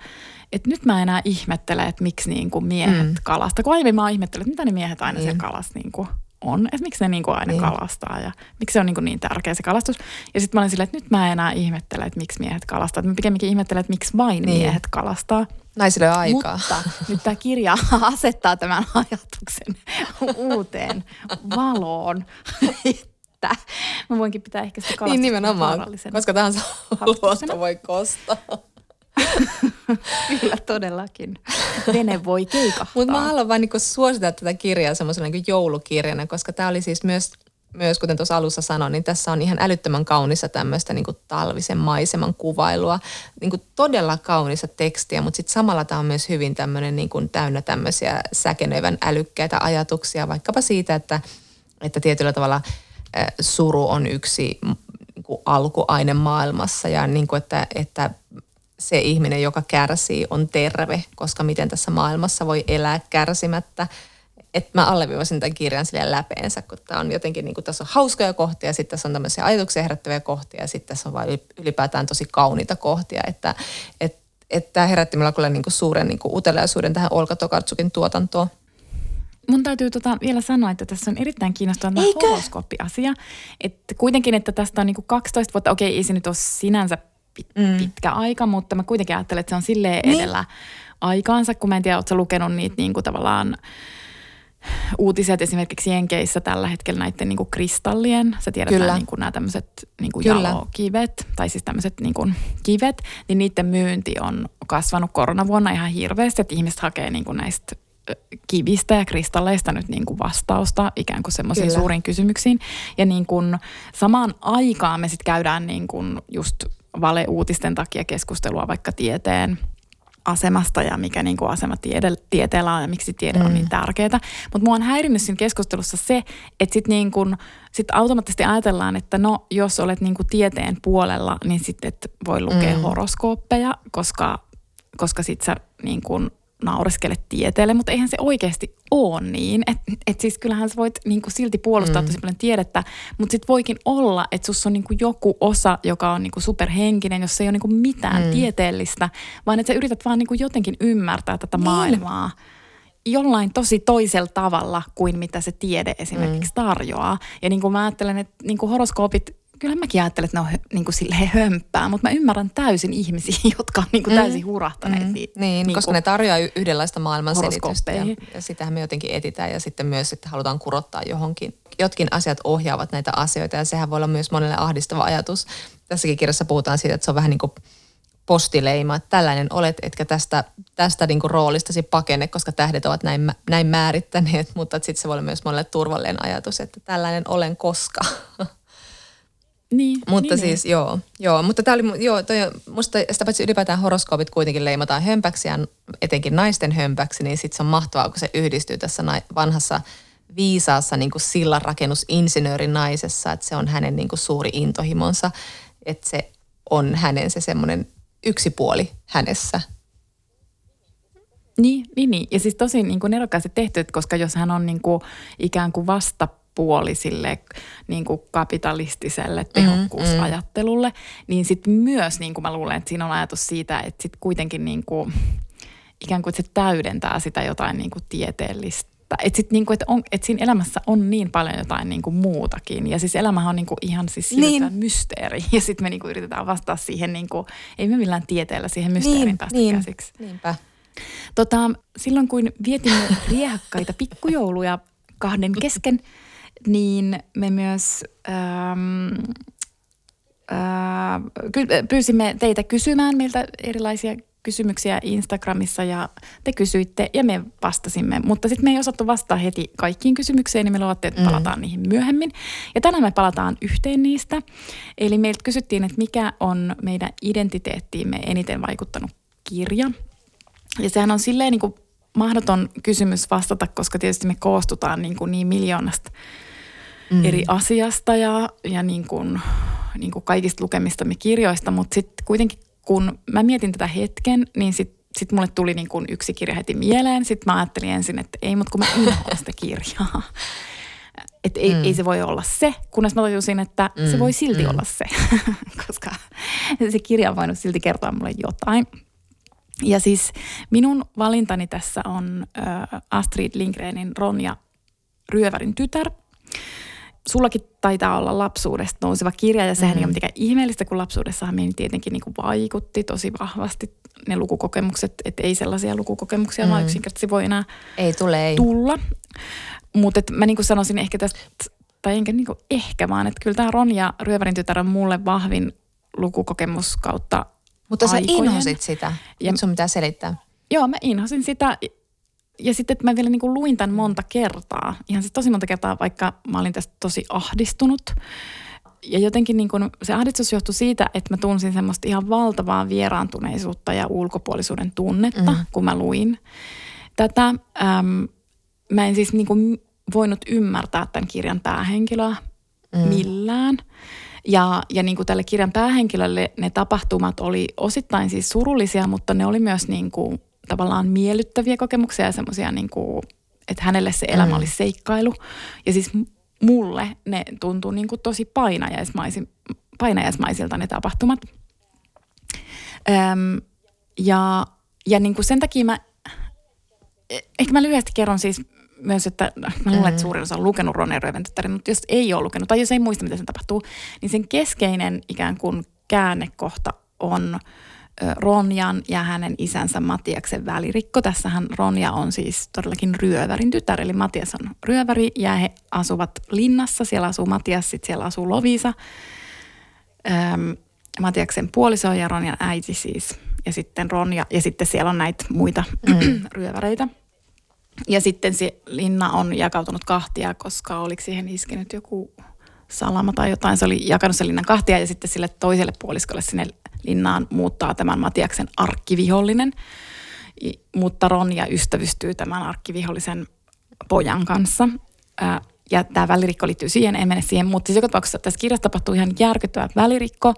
että nyt mä enää ihmettele, että miksi niin kuin miehet mm. kalasta. Kun aiemmin mä ihmettelin, että mitä ne miehet aina niin. siellä kalassa niin kuin on, että miksi ne niin kuin aina niin. kalastaa ja miksi se on niin, kuin niin tärkeä se kalastus. Ja sitten mä olin silleen, että nyt mä en enää ihmettele, että miksi miehet kalastaa. Että mä pikemminkin ihmettelen, että miksi vain niin. miehet kalastaa. Naisille on aikaa. Mutta nyt tämä kirja <laughs> asettaa tämän ajatuksen <laughs> uuteen valoon. <laughs> että mä voinkin pitää ehkä sitä kalastusta Niin nimenomaan, koska tahansa luosta voi kostaa. <laughs> Kyllä todellakin. Vene voi keikahtaa. Mutta mä haluan vain niinku suositella tätä kirjaa semmoisena niinku joulukirjana, koska tämä oli siis myös myös, kuten tuossa alussa sanoin, niin tässä on ihan älyttömän kaunissa tämmöistä niin talvisen maiseman kuvailua. Niin kuin todella kaunissa tekstiä, mutta sitten samalla tämä on myös hyvin tämmöinen niin kuin täynnä tämmöisiä säkenöivän älykkäitä ajatuksia, vaikkapa siitä, että, että tietyllä tavalla suru on yksi niin kuin alkuaine maailmassa ja niin kuin, että, että se ihminen, joka kärsii, on terve, koska miten tässä maailmassa voi elää kärsimättä – että mä alleviivasin tämän kirjan silleen läpeensä, kun tämä on jotenkin, niin kuin, tässä on hauskoja kohtia, ja sitten tässä on tämmöisiä ajatuksia herättäviä kohtia, ja sitten tässä on vain ylipäätään tosi kauniita kohtia, että et, et tämä herätti minulla kyllä niin kuin suuren niin kuin uteliaisuuden tähän Olka Tokartsukin tuotantoon. Mun täytyy tota vielä sanoa, että tässä on erittäin kiinnostava tämä horoskooppiasia. Että kuitenkin, että tästä on niinku 12 vuotta, okei ei se nyt ole sinänsä mm. pitkä aika, mutta mä kuitenkin ajattelen, että se on silleen niin. edellä aikaansa, kun mä en tiedä, ootko lukenut niitä niinku tavallaan uutiset esimerkiksi Jenkeissä tällä hetkellä näiden niin kuin kristallien, sä tiedät Kyllä. nämä, niin kuin, nämä tämmöiset niin kuin jalokivet, tai siis tämmöiset niin kuin kivet, niin niiden myynti on kasvanut koronavuonna ihan hirveästi, että ihmiset hakee niin kuin näistä kivistä ja kristalleista nyt niin kuin vastausta ikään kuin semmoisiin suuriin kysymyksiin. Ja niin kuin samaan aikaan me sitten käydään niin kuin just valeuutisten takia keskustelua vaikka tieteen – asemasta ja mikä niin kuin asema tiede, tieteellä on ja miksi tiede mm. on niin tärkeää. Mutta mua on häirinnyt siinä keskustelussa se, että sitten niin sit automaattisesti ajatellaan, että no jos olet niin kuin tieteen puolella, niin sitten voi lukea mm. horoskooppeja, koska, koska sitten sä niin kuin naureskele tieteelle, mutta eihän se oikeasti ole niin. Että et siis kyllähän sä voit niinku silti puolustaa mm. tosi paljon tiedettä, mutta sitten voikin olla, että sus on niinku joku osa, joka on niinku superhenkinen, jossa ei ole niinku mitään mm. tieteellistä, vaan että sä yrität vaan niinku jotenkin ymmärtää tätä niin. maailmaa jollain tosi toisella tavalla kuin mitä se tiede esimerkiksi mm. tarjoaa. Ja niin kuin mä ajattelen, että niin kuin horoskoopit kyllä mäkin ajattelen, että ne on niin kuin silleen hömppää, mutta mä ymmärrän täysin ihmisiä, <laughs> jotka on niin kuin täysin mm. hurahtaneet. Mm. Niin, niin, niin koska ne tarjoaa yhdenlaista maailman selitystä ja, ja sitähän me jotenkin etitään ja sitten myös, että halutaan kurottaa johonkin. Jotkin asiat ohjaavat näitä asioita ja sehän voi olla myös monelle ahdistava ajatus. Tässäkin kirjassa puhutaan siitä, että se on vähän niin kuin postileima, että tällainen olet, etkä tästä, tästä niin kuin roolistasi pakene, koska tähdet ovat näin, näin määrittäneet, mutta sitten se voi olla myös monelle turvallinen ajatus, että tällainen olen koska. <laughs> Niin, mutta niin, siis niin. joo, joo, mutta tämä oli, joo, toi, musta sitä paitsi ylipäätään horoskoopit kuitenkin leimataan hömpäksi ja etenkin naisten hömpäksi, niin sitten se on mahtavaa, kun se yhdistyy tässä vanhassa viisaassa niin kuin sillanrakennusinsinöörin naisessa, että se on hänen niin kuin suuri intohimonsa, että se on hänen se semmoinen yksi puoli hänessä. Niin, niin, niin. Ja siis tosi niin kuin nerokkaasti tehty, että koska jos hän on niin kuin ikään kuin vasta puoli sille niin kuin kapitalistiselle tehokkuusajattelulle, mm, mm. niin sitten myös niin kuin mä luulen, että siinä on ajatus siitä, että sitten kuitenkin niin kuin, ikään kuin se täydentää sitä jotain niin kuin tieteellistä että, sit niinku, että, on, että siinä elämässä on niin paljon jotain niinku muutakin. Ja siis elämähän on niinku ihan siis niin. mysteeri. <laughs> Ja sitten me niinku yritetään vastata siihen, niinku, ei me millään tieteellä siihen mysteerin niin, päästä niin. käsiksi. Niinpä. Tota, silloin kun vietimme <laughs> riehakkaita pikkujouluja kahden kesken, niin me myös ähm, äh, pyysimme teitä kysymään meiltä erilaisia kysymyksiä Instagramissa ja te kysyitte ja me vastasimme. Mutta sitten me ei osattu vastata heti kaikkiin kysymyksiin, niin me luvattiin, että mm. palataan mm. niihin myöhemmin. Ja tänään me palataan yhteen niistä. Eli meiltä kysyttiin, että mikä on meidän identiteettiimme eniten vaikuttanut kirja. Ja sehän on silleen niin kuin mahdoton kysymys vastata, koska tietysti me koostutaan niin, kuin niin miljoonasta mm. eri asiasta ja, ja niin kuin, niin kuin kaikista lukemistamme kirjoista, mutta sitten kuitenkin kun mä mietin tätä hetken, niin sitten sit mulle tuli niin kuin yksi kirja heti mieleen. Sitten mä ajattelin ensin, että ei, mutta kun mä inhoan sitä kirjaa. <laughs> Että ei, mm. ei se voi olla se, kunnes mä tajusin, että mm. se voi silti mm. olla se. <laughs> Koska se kirja on voinut silti kertoa mulle jotain. Ja siis minun valintani tässä on äh, Astrid Lindgrenin Ronja Ryövärin tytär. Sullakin taitaa olla lapsuudesta nouseva kirja ja sehän mm. ei ole mitenkään ihmeellistä, kun lapsuudessahan meihin tietenkin niin kuin vaikutti tosi vahvasti ne lukukokemukset, että ei sellaisia lukukokemuksia mm. vaan yksinkertaisesti voi enää ei tule, ei. tulla. Mutta mä niin kuin sanoisin ehkä tästä, tai enkä niin kuin ehkä vaan, että kyllä tämä Ronja Ryövärin tytär on mulle vahvin lukukokemus kautta Mutta sä inhosit sitä. Ja, Nyt sun pitää selittää. Joo, mä inhosin sitä ja sitten, että mä vielä niin kuin luin tämän monta kertaa. Ihan siis tosi monta kertaa, vaikka mä olin tästä tosi ahdistunut. Ja jotenkin niin kuin se ahdistus johtui siitä, että mä tunsin semmoista ihan valtavaa vieraantuneisuutta ja ulkopuolisuuden tunnetta, mm. kun mä luin tätä. Ähm, mä en siis niin kuin voinut ymmärtää tämän kirjan päähenkilöä mm. millään. Ja, ja niin kuin tälle kirjan päähenkilölle ne tapahtumat oli osittain siis surullisia, mutta ne oli myös niin kuin tavallaan miellyttäviä kokemuksia ja semmoisia, niin kuin, että hänelle se elämä mm. oli seikkailu. Ja siis mulle ne tuntuu niin kuin tosi painajaismaisilta painajaismaisilta ne tapahtumat. Öm, ja ja niin kuin sen takia mä, e, ehkä mä lyhyesti kerron siis myös, että mä luulen, että mm-hmm. suurin osa on lukenut Ronja Röventyttärin, mutta jos ei ole lukenut tai jos ei muista, mitä sen tapahtuu, niin sen keskeinen ikään kuin käännekohta on Ronjan ja hänen isänsä Matiaksen välirikko. Tässähän Ronja on siis todellakin ryövärin tytär, eli Matias on ryöväri ja he asuvat linnassa. Siellä asuu Matias, sitten siellä asuu Lovisa. Öm, Matiaksen puoliso ja Ronjan äiti siis. Ja sitten Ronja, ja sitten siellä on näitä muita mm. <clears throat> <clears throat> ryöväreitä. Ja sitten se linna on jakautunut kahtia, koska oliko siihen iskenyt joku salama tai jotain. Se oli jakanut sen linnan kahtia ja sitten sille toiselle puoliskolle sinne linnaan muuttaa tämän Matiaksen arkkivihollinen. Mutta Ronja ystävystyy tämän arkkivihollisen pojan kanssa. Ja tämä välirikko liittyy siihen, en mene siihen, mutta siis joka tapauksessa tässä kirjassa tapahtuu ihan järkyttävä välirikko.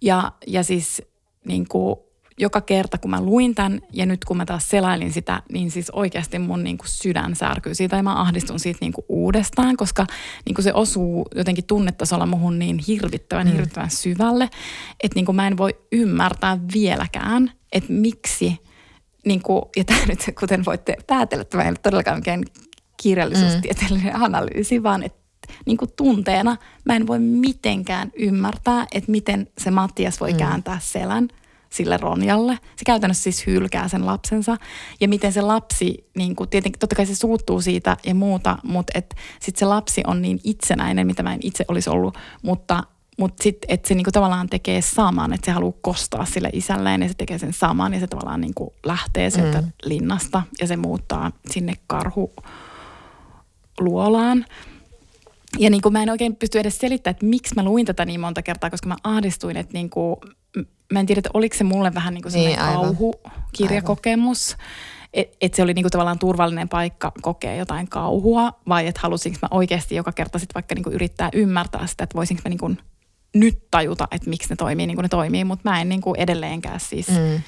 Ja, ja siis niin kuin joka kerta, kun mä luin tämän ja nyt kun mä taas selailin sitä, niin siis oikeasti mun niin kuin sydän särkyy siitä ja mä ahdistun siitä niin kuin uudestaan, koska niin kuin se osuu jotenkin tunnetasolla muhun niin hirvittävän, mm. hirvittävän syvälle, että niin kuin mä en voi ymmärtää vieläkään, että miksi, niin kuin, ja tämä nyt, kuten voitte päätellä, että mä en ole todellakaan mikään kirjallisuustieteellinen mm. analyysi, vaan että niin kuin tunteena mä en voi mitenkään ymmärtää, että miten se Mattias voi mm. kääntää selän sille Ronjalle. Se käytännössä siis hylkää sen lapsensa. Ja miten se lapsi, niin kuin, tietenkin totta kai se suuttuu siitä ja muuta, mutta sitten se lapsi on niin itsenäinen, mitä mä en itse olisi ollut, mutta mutta sitten, että se niinku tavallaan tekee saman, että se haluaa kostaa sille isälleen ja se tekee sen saman ja se tavallaan niinku lähtee sieltä mm. linnasta ja se muuttaa sinne karhuluolaan. Ja niin kuin mä en oikein pysty edes selittämään, että miksi mä luin tätä niin monta kertaa, koska mä ahdistuin, että niin kuin mä en tiedä, että oliko se mulle vähän niin kuin niin, kauhukirjakokemus. Että et se oli niinku tavallaan turvallinen paikka kokea jotain kauhua, vai että halusinko mä oikeasti joka kerta sit vaikka niinku yrittää ymmärtää sitä, että voisinko mä niinku nyt tajuta, että miksi ne toimii niin kuin ne toimii, mutta mä en niinku edelleenkään siis mm.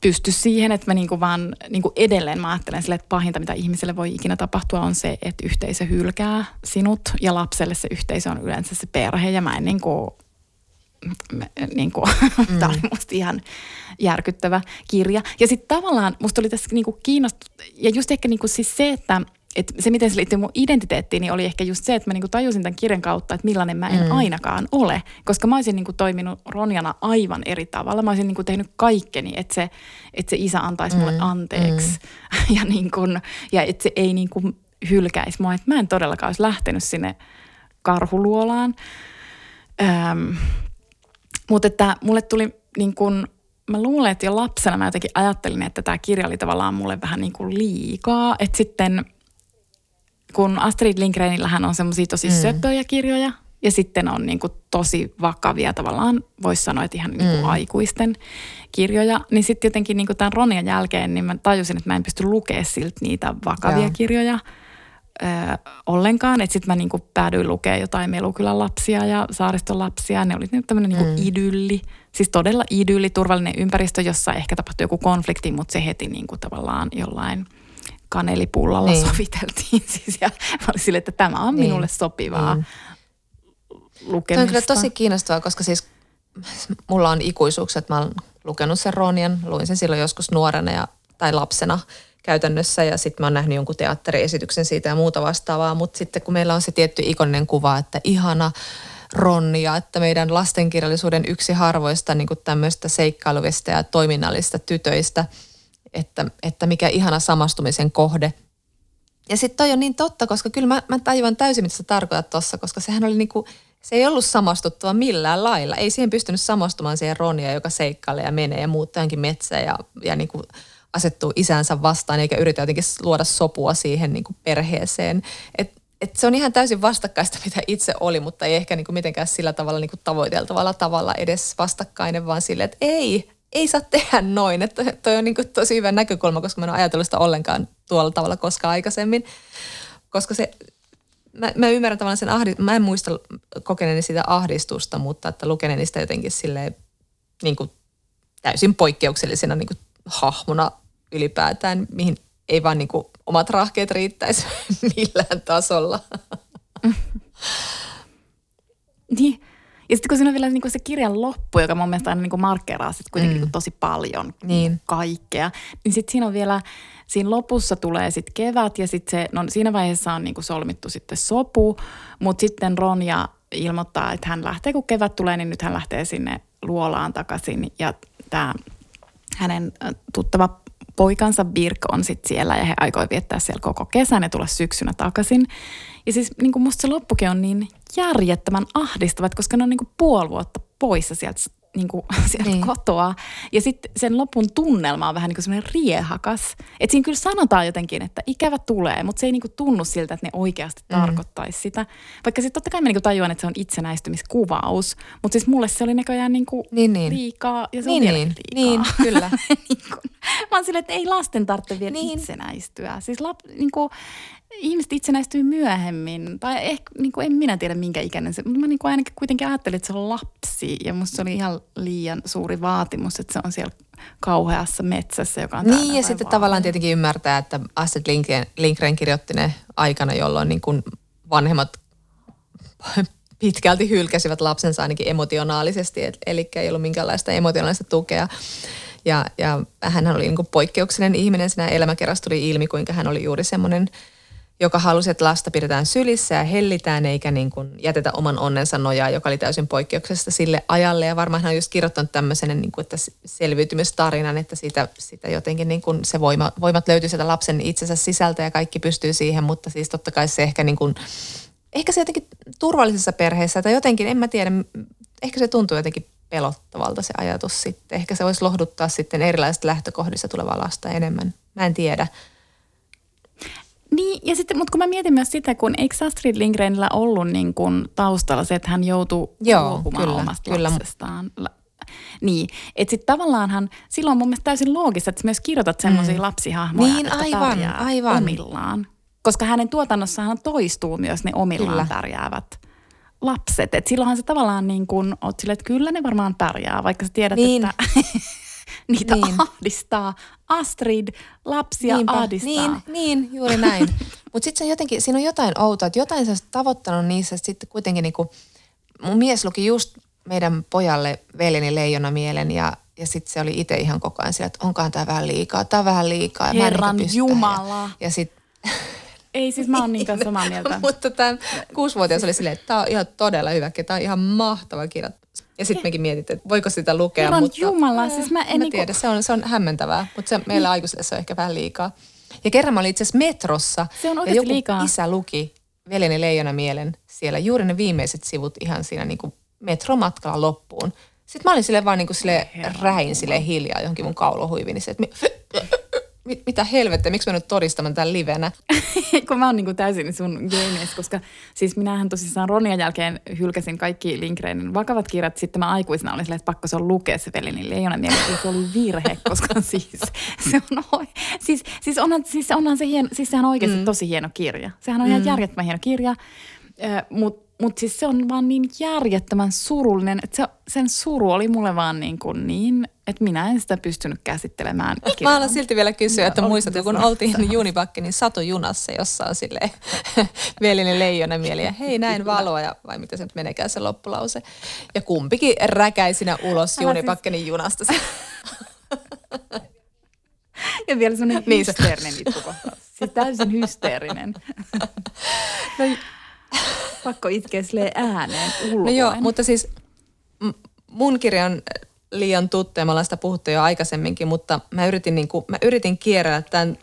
Pysty siihen, että mä niinku vaan niinku edelleen mä ajattelen sille, että pahinta mitä ihmiselle voi ikinä tapahtua on se, että yhteisö hylkää sinut ja lapselle se yhteisö on yleensä se perhe ja mä en niinku niin kuin, <laughs> mm. tämä oli musta ihan järkyttävä kirja. Ja sitten tavallaan musta oli tässä niin kuin kiinnostunut, ja just ehkä niin kuin siis se, että et se, miten se liittyy mun identiteettiin, niin oli ehkä just se, että mä niinku tajusin tämän kirjan kautta, että millainen mä en mm. ainakaan ole. Koska mä olisin niinku toiminut Ronjana aivan eri tavalla. Mä olisin niinku tehnyt kaikkeni, että se, että se isä antaisi mm. mulle anteeksi. Mm. <laughs> Ja, niinku, ja että se ei niinku hylkäisi mua. Että mä en todellakaan olisi lähtenyt sinne karhuluolaan. Öm, mutta että mulle tuli niin kuin, mä luulen, että jo lapsena mä jotenkin ajattelin, että tämä kirja oli tavallaan mulle vähän niin kuin liikaa. Että sitten kun Astrid Lindgrenillähän on semmoisia tosi mm. söpöjä kirjoja ja sitten on niin kuin tosi vakavia tavallaan, voisi sanoa, että ihan niin kuin mm. aikuisten kirjoja. Niin sitten jotenkin niin kuin tämän Ronian jälkeen, niin mä tajusin, että mä en pysty lukemaan siltä niitä vakavia Joo. kirjoja ö, ollenkaan. Että sitten mä niinku päädyin lukemaan jotain Melukylän lapsia ja Saariston lapsia. Ne oli tämmöinen niinku mm. idylli, siis todella idylli, turvallinen ympäristö, jossa ehkä tapahtui joku konflikti, mutta se heti niinku tavallaan jollain kanelipullalla niin. soviteltiin. <laughs> Siis ja mä olin sille, että tämä on niin. minulle sopivaa mm. lukemista. Tämä on kyllä tosi kiinnostavaa, koska siis mulla on ikuisuuksia, että mä oon lukenut sen Ronian, luin sen silloin joskus nuorena ja, tai lapsena – käytännössä ja sitten mä oon nähnyt jonkun teatteriesityksen siitä ja muuta vastaavaa, mutta sitten kun meillä on se tietty ikoninen kuva, että ihana Ronja, että meidän lastenkirjallisuuden yksi harvoista niin tämmöistä seikkailuvista ja toiminnallista tytöistä, että, että mikä ihana samastumisen kohde. Ja sitten toi on niin totta, koska kyllä mä, mä tajuan täysin, mitä sä tarkoitat tuossa, koska sehän oli niin kuin, se ei ollut samastuttava millään lailla. Ei siihen pystynyt samastumaan siihen Ronja, joka seikkailee ja menee ja muuttaa johonkin metsään ja, ja niin kuin asettuu isänsä vastaan eikä yritä jotenkin luoda sopua siihen niin kuin perheeseen. Et, et se on ihan täysin vastakkaista, <laughs> mitä itse oli, mutta ei ehkä niin kuin mitenkään sillä tavalla niin kuin tavoiteltavalla tavalla edes vastakkainen, vaan sille, että ei, ei saa tehdä noin. Että toi on niin kuin tosi hyvä näkökulma, koska mä en ole ajatellut sitä ollenkaan tuolla tavalla koskaan aikaisemmin. Koska se, mä, mä ymmärrän tavallaan sen ahdistuksen, mä en muista kokeneeni sitä ahdistusta, mutta että lukeneeni sitä jotenkin silleen niin kuin täysin poikkeuksellisena niin kuin hahmona ylipäätään, mihin ei vaan niin kuin omat rahkeet riittäisi <laughs> millään tasolla. <laughs> Niin. Ja sitten kun siinä on vielä niin kuin se kirjan loppu, joka mun mielestä aina niin kuin markkeraa sit kuitenkin mm. tosi paljon Niin. kaikkea, niin sitten siinä on vielä, siinä lopussa tulee sitten kevät ja sitten se, no siinä vaiheessa on niin kuin solmittu sitten sopu, mutta sitten Ronja ilmoittaa, että hän lähtee, kun kevät tulee, niin nyt hän lähtee sinne luolaan takaisin ja tämä hänen äh, tuttava poikansa Birk on sitten siellä ja he aikoi viettää siellä koko kesän ja tulla syksynä takaisin. Ja siis niin kuin musta se loppukin on niin järjettömän ahdistava, koska ne on niin kuin puoli vuotta poissa sieltä, niin kuin, <laughs> sieltä Niin. kotoa. Ja sitten sen lopun tunnelma on vähän niin kuin semmoinen riehakas. Että siinä kyllä sanotaan jotenkin, että ikävä tulee, mutta se ei niin kuin tunnu siltä, että ne oikeasti Mm. tarkoittaisi sitä. Vaikka sitten totta kai mä niin kuin tajuan, että se on itsenäistymiskuvaus, mutta siis mulle se oli näköjään niin kuin Niin, niin. liikaa ja se Niin, on niin, liikaa. niin, kyllä. <laughs> niin kun, mä oon silleen, että ei lasten tarvitse vielä niin. itsenäistyä. Siis lap, niin kuin, ihmiset itsenäistyy myöhemmin. Tai ehkä, niin kuin, en minä tiedä minkä ikäinen se, mutta mä niin kuin ainakin kuitenkin ajattelin, että se on lapsi. Ja musta se oli ihan liian suuri vaatimus, että se on siellä kauheassa metsässä, joka on Niin ja sitten vaaleja. tavallaan tietenkin ymmärtää, että Astrid Lindgren, Lindgren kirjoitti ne aikana, jolloin niin kuin vanhemmat <laughs> pitkälti hylkäsivät lapsensa ainakin emotionaalisesti, eli ei ollut minkäänlaista emotionaalista tukea. Ja, ja hän oli niin kuin poikkeuksellinen ihminen, siinä elämäkerrassa tuli ilmi, kuinka hän oli juuri semmoinen, joka halusi, että lasta pidetään sylissä ja hellitään, eikä niin kuin jätetä oman onnensa nojaa, joka oli täysin poikkeuksesta sille ajalle. Ja varmaan hän on just kirjoittanut tämmöisen niin kuin, että selviytymistarinan, että siitä, siitä jotenkin niin kuin se voima, voimat löytyy sieltä lapsen itsensä sisältä ja kaikki pystyy siihen, mutta siis totta kai se ehkä niin kuin, ehkä se jotenkin turvallisessa perheessä tai jotenkin, en mä tiedä, ehkä se tuntuu jotenkin pelottavalta se ajatus sitten. Ehkä se voisi lohduttaa sitten erilaisista lähtökohdista tulevaa lasta enemmän. Mä en tiedä. Niin, ja sitten, mutta kun mä mietin myös sitä, kun eikö Astrid Lindgrenillä ollut niin kuin taustalla se, että hän joutui Joo, luopumaan kyllä, omasta kyllä. lapsestaan. La- Niin, että sitten tavallaanhan silloin on mun mielestä täysin loogista, että sä myös kirjoitat semmoisia mm. lapsihahmoja, Niin, että aivan, aivan. omillaan. Koska hänen tuotannossahan toistuu myös ne omillaan Kyllä. pärjäävät lapset. Et silloinhan se tavallaan niin kuin, oot silleen, että kyllä ne varmaan pärjää, vaikka sä tiedät, Niin. että <laughs> niitä Niin. ahdistaa. Astrid, lapsia Niinpä, ahdistaa. Niin, niin, juuri näin. <laughs> Mutta sitten jotenkin, siinä on jotain outoa, että jotain sä tavoittanut niissä, että sitten kuitenkin niinku, mun mies luki just meidän pojalle veljeni Leijona mielen ja, ja sitten se oli itse ihan koko ajan sillä, että onkohan tämä vähän liikaa, tämä vähän liikaa. ja mä Herran pystytä. Jumala. Ja, ja sitten Ei siis mä oon niin <laughs> samaa mieltä. Mutta tämä kuusivuotias oli silleen, että tämä on ihan todella hyvä tämä on ihan mahtava kirja. Ja sitten mekin mietittiin, että voiko sitä lukea. Herran mutta, Jumala, siis mä en en niinku- tiedä, se on, se on hämmentävää, mutta se, meillä aikuisille se on ehkä vähän liikaa. Ja kerran mä olin itse asiassa metrossa. Se on ja joku liikaa. isä luki Veljeni Leijona mielen siellä juuri ne viimeiset sivut ihan siinä niin kuin metromatkalla loppuun. Sitten mä olin sille vaan niin kuin sille räin sille hiljaa johonkin mun kaulohuiviin. Niin että mi- mi- mitä helvettiä, miksi mä nyt todistamaan tämän livenä? <laughs> kun mä oon niinku täysin sun genius, koska siis minähän tosissaan Ronian jälkeen hylkäsin kaikki Lindgrenin vakavat kirjat. Sitten mä aikuisena olin silleen, että pakko se on lukea se Velinin leijonan mieli. Ja se oli virhe, <laughs> koska siis se on, siis, siis, onhan, siis onhan se hieno, siis sehän on oikeasti mm. tosi hieno kirja. Sehän on ihan järjettömän hieno kirja, mutta mut siis se on vaan niin järjettömän surullinen, että se, sen suru oli mulle vaan niin, kuin niin että minä en sitä pystynyt käsittelemään. Mä kirjana. haluan silti vielä kysyä, että Oli muistatko, kun oltiin Junibakkenin satujunassa, jossa on silleen <laughs> velinen leijona mieli ja hei näin valoa ja vai mitä se nyt menekään se loppulause. Ja kumpikin räkäisinä ulos Älä Junibakkenin junasta. Ja vielä semmoinen Niin hysteerinen itkukohtaus. Siis täysin hysteerinen. <laughs> <laughs> No, <laughs> Pakko itkeä silleen ääneen ulkoen. no joo, mutta siis m- mun kirja on liian tuttu ja me ollaan sitä puhuttu jo aikaisemminkin, mutta mä yritin, niin kuin, mä yritin kierrellä tämän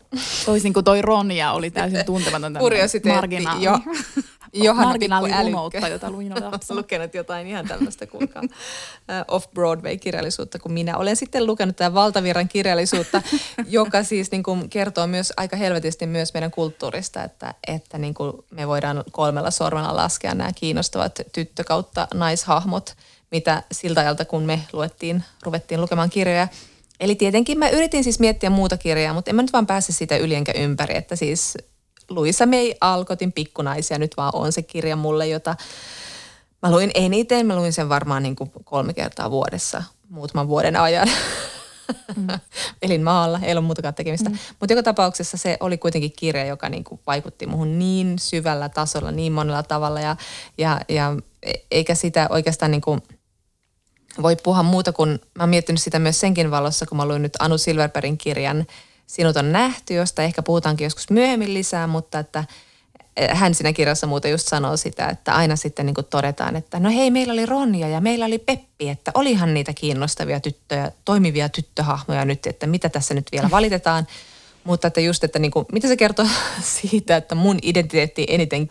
Toisin kuin toi Ronja oli täysin tuntematon kuriositeetti marginaali. <laughs> jo, Johanna marginaalirunoutta, jota luin <laughs> lapsena. lukenut jotain ihan tämmöistä, kuulkaa, off-Broadway-kirjallisuutta, kun minä olen sitten lukenut tämän valtavirran kirjallisuutta, <laughs> joka siis niin kuin kertoo myös aika helvetisti myös meidän kulttuurista, että, että niin kuin me voidaan kolmella sormella laskea nämä kiinnostavat tyttö kautta naishahmot, mitä siltä ajalta, kun me luettiin, ruvettiin lukemaan kirjoja. Eli tietenkin mä yritin siis miettiä muuta kirjaa, mutta en mä nyt vaan pääse siitä yli enkä ympäri, että siis Luisa May Alkotin pikkunaisia nyt vaan on se kirja mulle, jota mä luin eniten. Mä luin sen varmaan niin kuin kolme kertaa vuodessa muutaman vuoden ajan. Mm. <laughs> Elin maalla, ei ollut muutakaan tekemistä. Mm. Mutta joka tapauksessa se oli kuitenkin kirja, joka niin kuin vaikutti muhun niin syvällä tasolla, niin monella tavalla. Ja, ja, ja eikä sitä oikeastaan niin kuin voi puhua muuta kuin, mä oon miettinyt sitä myös senkin valossa, kun mä luin nyt Anu Silverbergin kirjan – sinut on nähty, josta ehkä puhutaankin joskus myöhemmin lisää, mutta että eh, hän siinä kirjassa muuten just sanoo sitä, että aina sitten niin todetaan, että no hei, meillä oli Ronja ja meillä oli Peppi, että olihan niitä kiinnostavia tyttöjä, toimivia tyttöhahmoja nyt, että mitä tässä nyt vielä valitetaan. Mutta että just, että niin kuin, mitä se kertoo <laughs> siitä, että mun identiteetti eniten,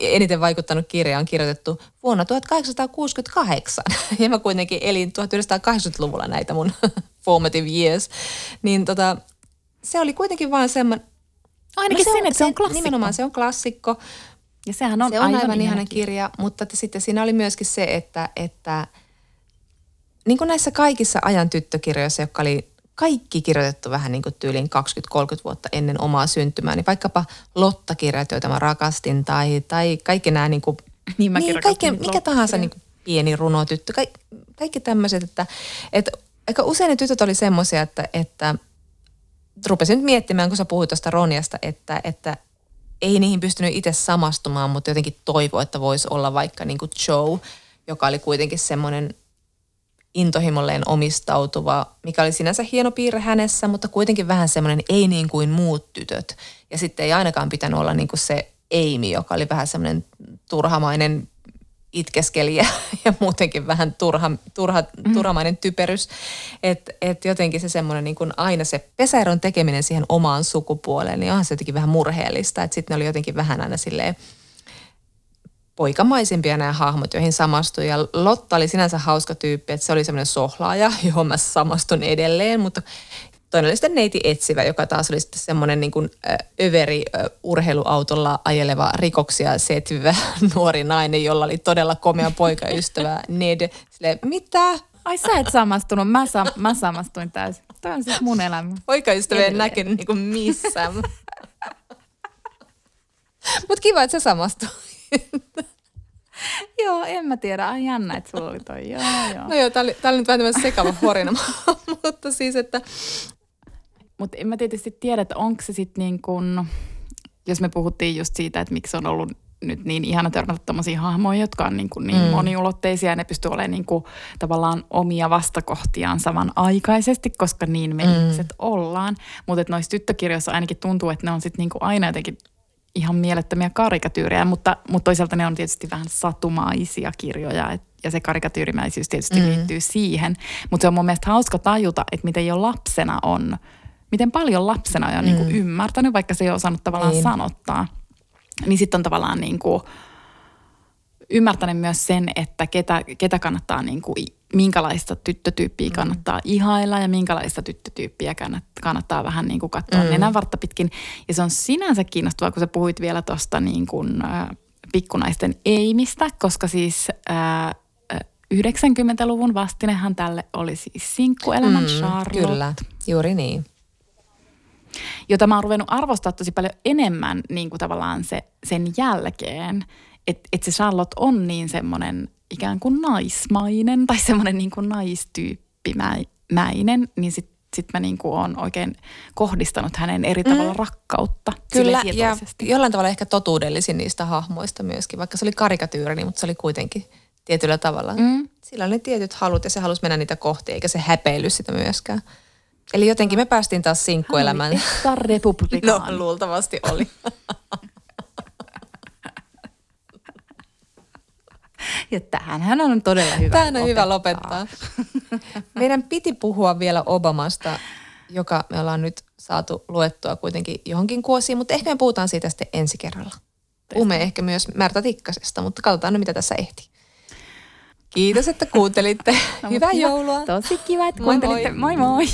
eniten vaikuttanut kirja on kirjoitettu vuonna 1868. <laughs> Ja mä kuitenkin elin 1980-luvulla näitä mun <laughs> formative years. Niin tota, se oli kuitenkin vaan semmoinen... Ainakin no se sen, että se on klassikko. Nimenomaan se on klassikko. Ja sehän on se on aivan, aivan ihana kirja. kirja, mutta että sitten siinä oli myöskin se, että, että niin kuin näissä kaikissa ajan tyttökirjoissa, jotka oli kaikki kirjoitettu vähän niin kuin tyyliin 20-30 vuotta ennen omaa syntymää, niin vaikkapa Lotta-kirjat, joita mä rakastin, tai, tai kaikki nämä niin kuin, niin, niin kaikki, mikä tahansa niin kuin pieni runotyttö, kaikki, kaikki tämmöiset, että, että aika usein ne tytöt oli semmoisia, että, että rupesin nyt miettimään, kun sä puhuit tuosta Roniasta, että, että ei niihin pystynyt itse samastumaan, mutta jotenkin toivo, että voisi olla vaikka niin kuin Joe, joka oli kuitenkin semmoinen intohimolleen omistautuva, mikä oli sinänsä hieno piirre hänessä, mutta kuitenkin vähän semmoinen ei niin kuin muut tytöt. Ja sitten ei ainakaan pitänyt olla niin kuin se Amy, joka oli vähän semmoinen turhamainen itkeskeli ja, <laughs> ja muutenkin vähän turha, turha, mm. turhamainen typerys. Että et jotenkin se semmoinen niin kuin aina se pesäeron tekeminen siihen omaan sukupuoleen, niin onhan se jotenkin vähän murheellista. Että sitten ne oli jotenkin vähän aina silleen poikamaisimpia nämä hahmot, joihin samastui. Ja Lotta oli sinänsä hauska tyyppi, että se oli semmoinen sohlaaja, <laughs> johon mä samastun edelleen, mutta Toinen oli sitten neiti etsivä, joka taas oli sitten semmoinen niin kuin överi urheiluautolla ajeleva rikoksia setvä <laughs> nuori nainen, jolla oli todella komea poikaystävä <laughs> Ned. Sille, mitä? Ai sä et samastunut, mä, sa- mä samastuin täysin. Tämä on siis mun elämä. Poikaystävä en näkynyt niin kuin missään. <laughs> Mutta kiva, että sä samastuit. joo, en mä tiedä. Ai jännä, että sulla oli toi. Joo, joo. No joo, tää oli, tää oli nyt vähän tämmöinen sekava horina, mutta siis, että mutta en mä tietysti tiedä, että onko se sitten niin kuin, jos me puhuttiin just siitä, että miksi on ollut nyt niin ihana törmätä tämmöisiä hahmoja, jotka on niin, kuin niin mm. moniulotteisia ja ne pystyy olemaan niin kuin tavallaan omia vastakohtiaan samanaikaisesti, koska niin me mm. ihmiset ollaan. Mutta noissa tyttökirjoissa ainakin tuntuu, että ne on sitten niin kuin aina jotenkin ihan mielettömiä karikatyyrejä, mutta, mutta toisaalta ne on tietysti vähän satumaisia kirjoja et, ja se karikatyyrimäisyys tietysti mm. liittyy siihen. Mutta se on mun mielestä hauska tajuta, että miten jo lapsena on – miten paljon lapsena on niinku mm. niin kuin ymmärtänyt, vaikka se ei ole osannut tavallaan niin. sanottaa. Niin sitten on tavallaan niin kuin ymmärtänyt myös sen, että ketä, ketä kannattaa niin kuin, minkälaista tyttötyyppiä mm. kannattaa ihailla ja minkälaista tyttötyyppiä kannattaa vähän niin kuin katsoa mm. nenänvartta pitkin. Ja se on sinänsä kiinnostavaa, kun sä puhuit vielä tuosta niin kuin, äh, pikkunaisten eimistä, koska siis äh, 90-luvun vastinehan tälle oli siis sinkkuelämän mm, Charlotte. Kyllä, juuri niin jota mä oon ruvennut arvostaa tosi paljon enemmän niin kuin tavallaan se, sen jälkeen, että et se Charlotte on niin semmoinen ikään kuin naismainen tai semmoinen niin kuin naistyyppimäinen, niin sitten sit mä niin kuin oon oikein kohdistanut hänen eri mm. tavalla mm. rakkautta. Kyllä, ja jollain tavalla ehkä totuudellisin niistä hahmoista myöskin, vaikka se oli karikatyyri, niin mutta se oli kuitenkin tietyllä tavalla. Mm. Sillä oli ne tietyt halut ja se halusi mennä niitä kohti, eikä se häpeily sitä myöskään. Eli jotenkin me päästiin taas sinkkuelämään. Hän republikaani. <laughs> No, luultavasti oli. <laughs> Ja tähän on todella hyvä Tähän on lopettaa. hyvä lopettaa. <laughs> Meidän piti puhua vielä Obamasta, joka me ollaan nyt saatu luettua kuitenkin johonkin kuosiin, mutta ehkä me puhutaan siitä sitten ensi kerralla. Puhumme ehkä myös Märta Tikkasesta, mutta katsotaan nyt, mitä tässä ehti. Kiitos, että kuuntelitte. No, Hyvää kiva. joulua. Tosi kiva, että Moi moi. kuuntelitte. Moi moi.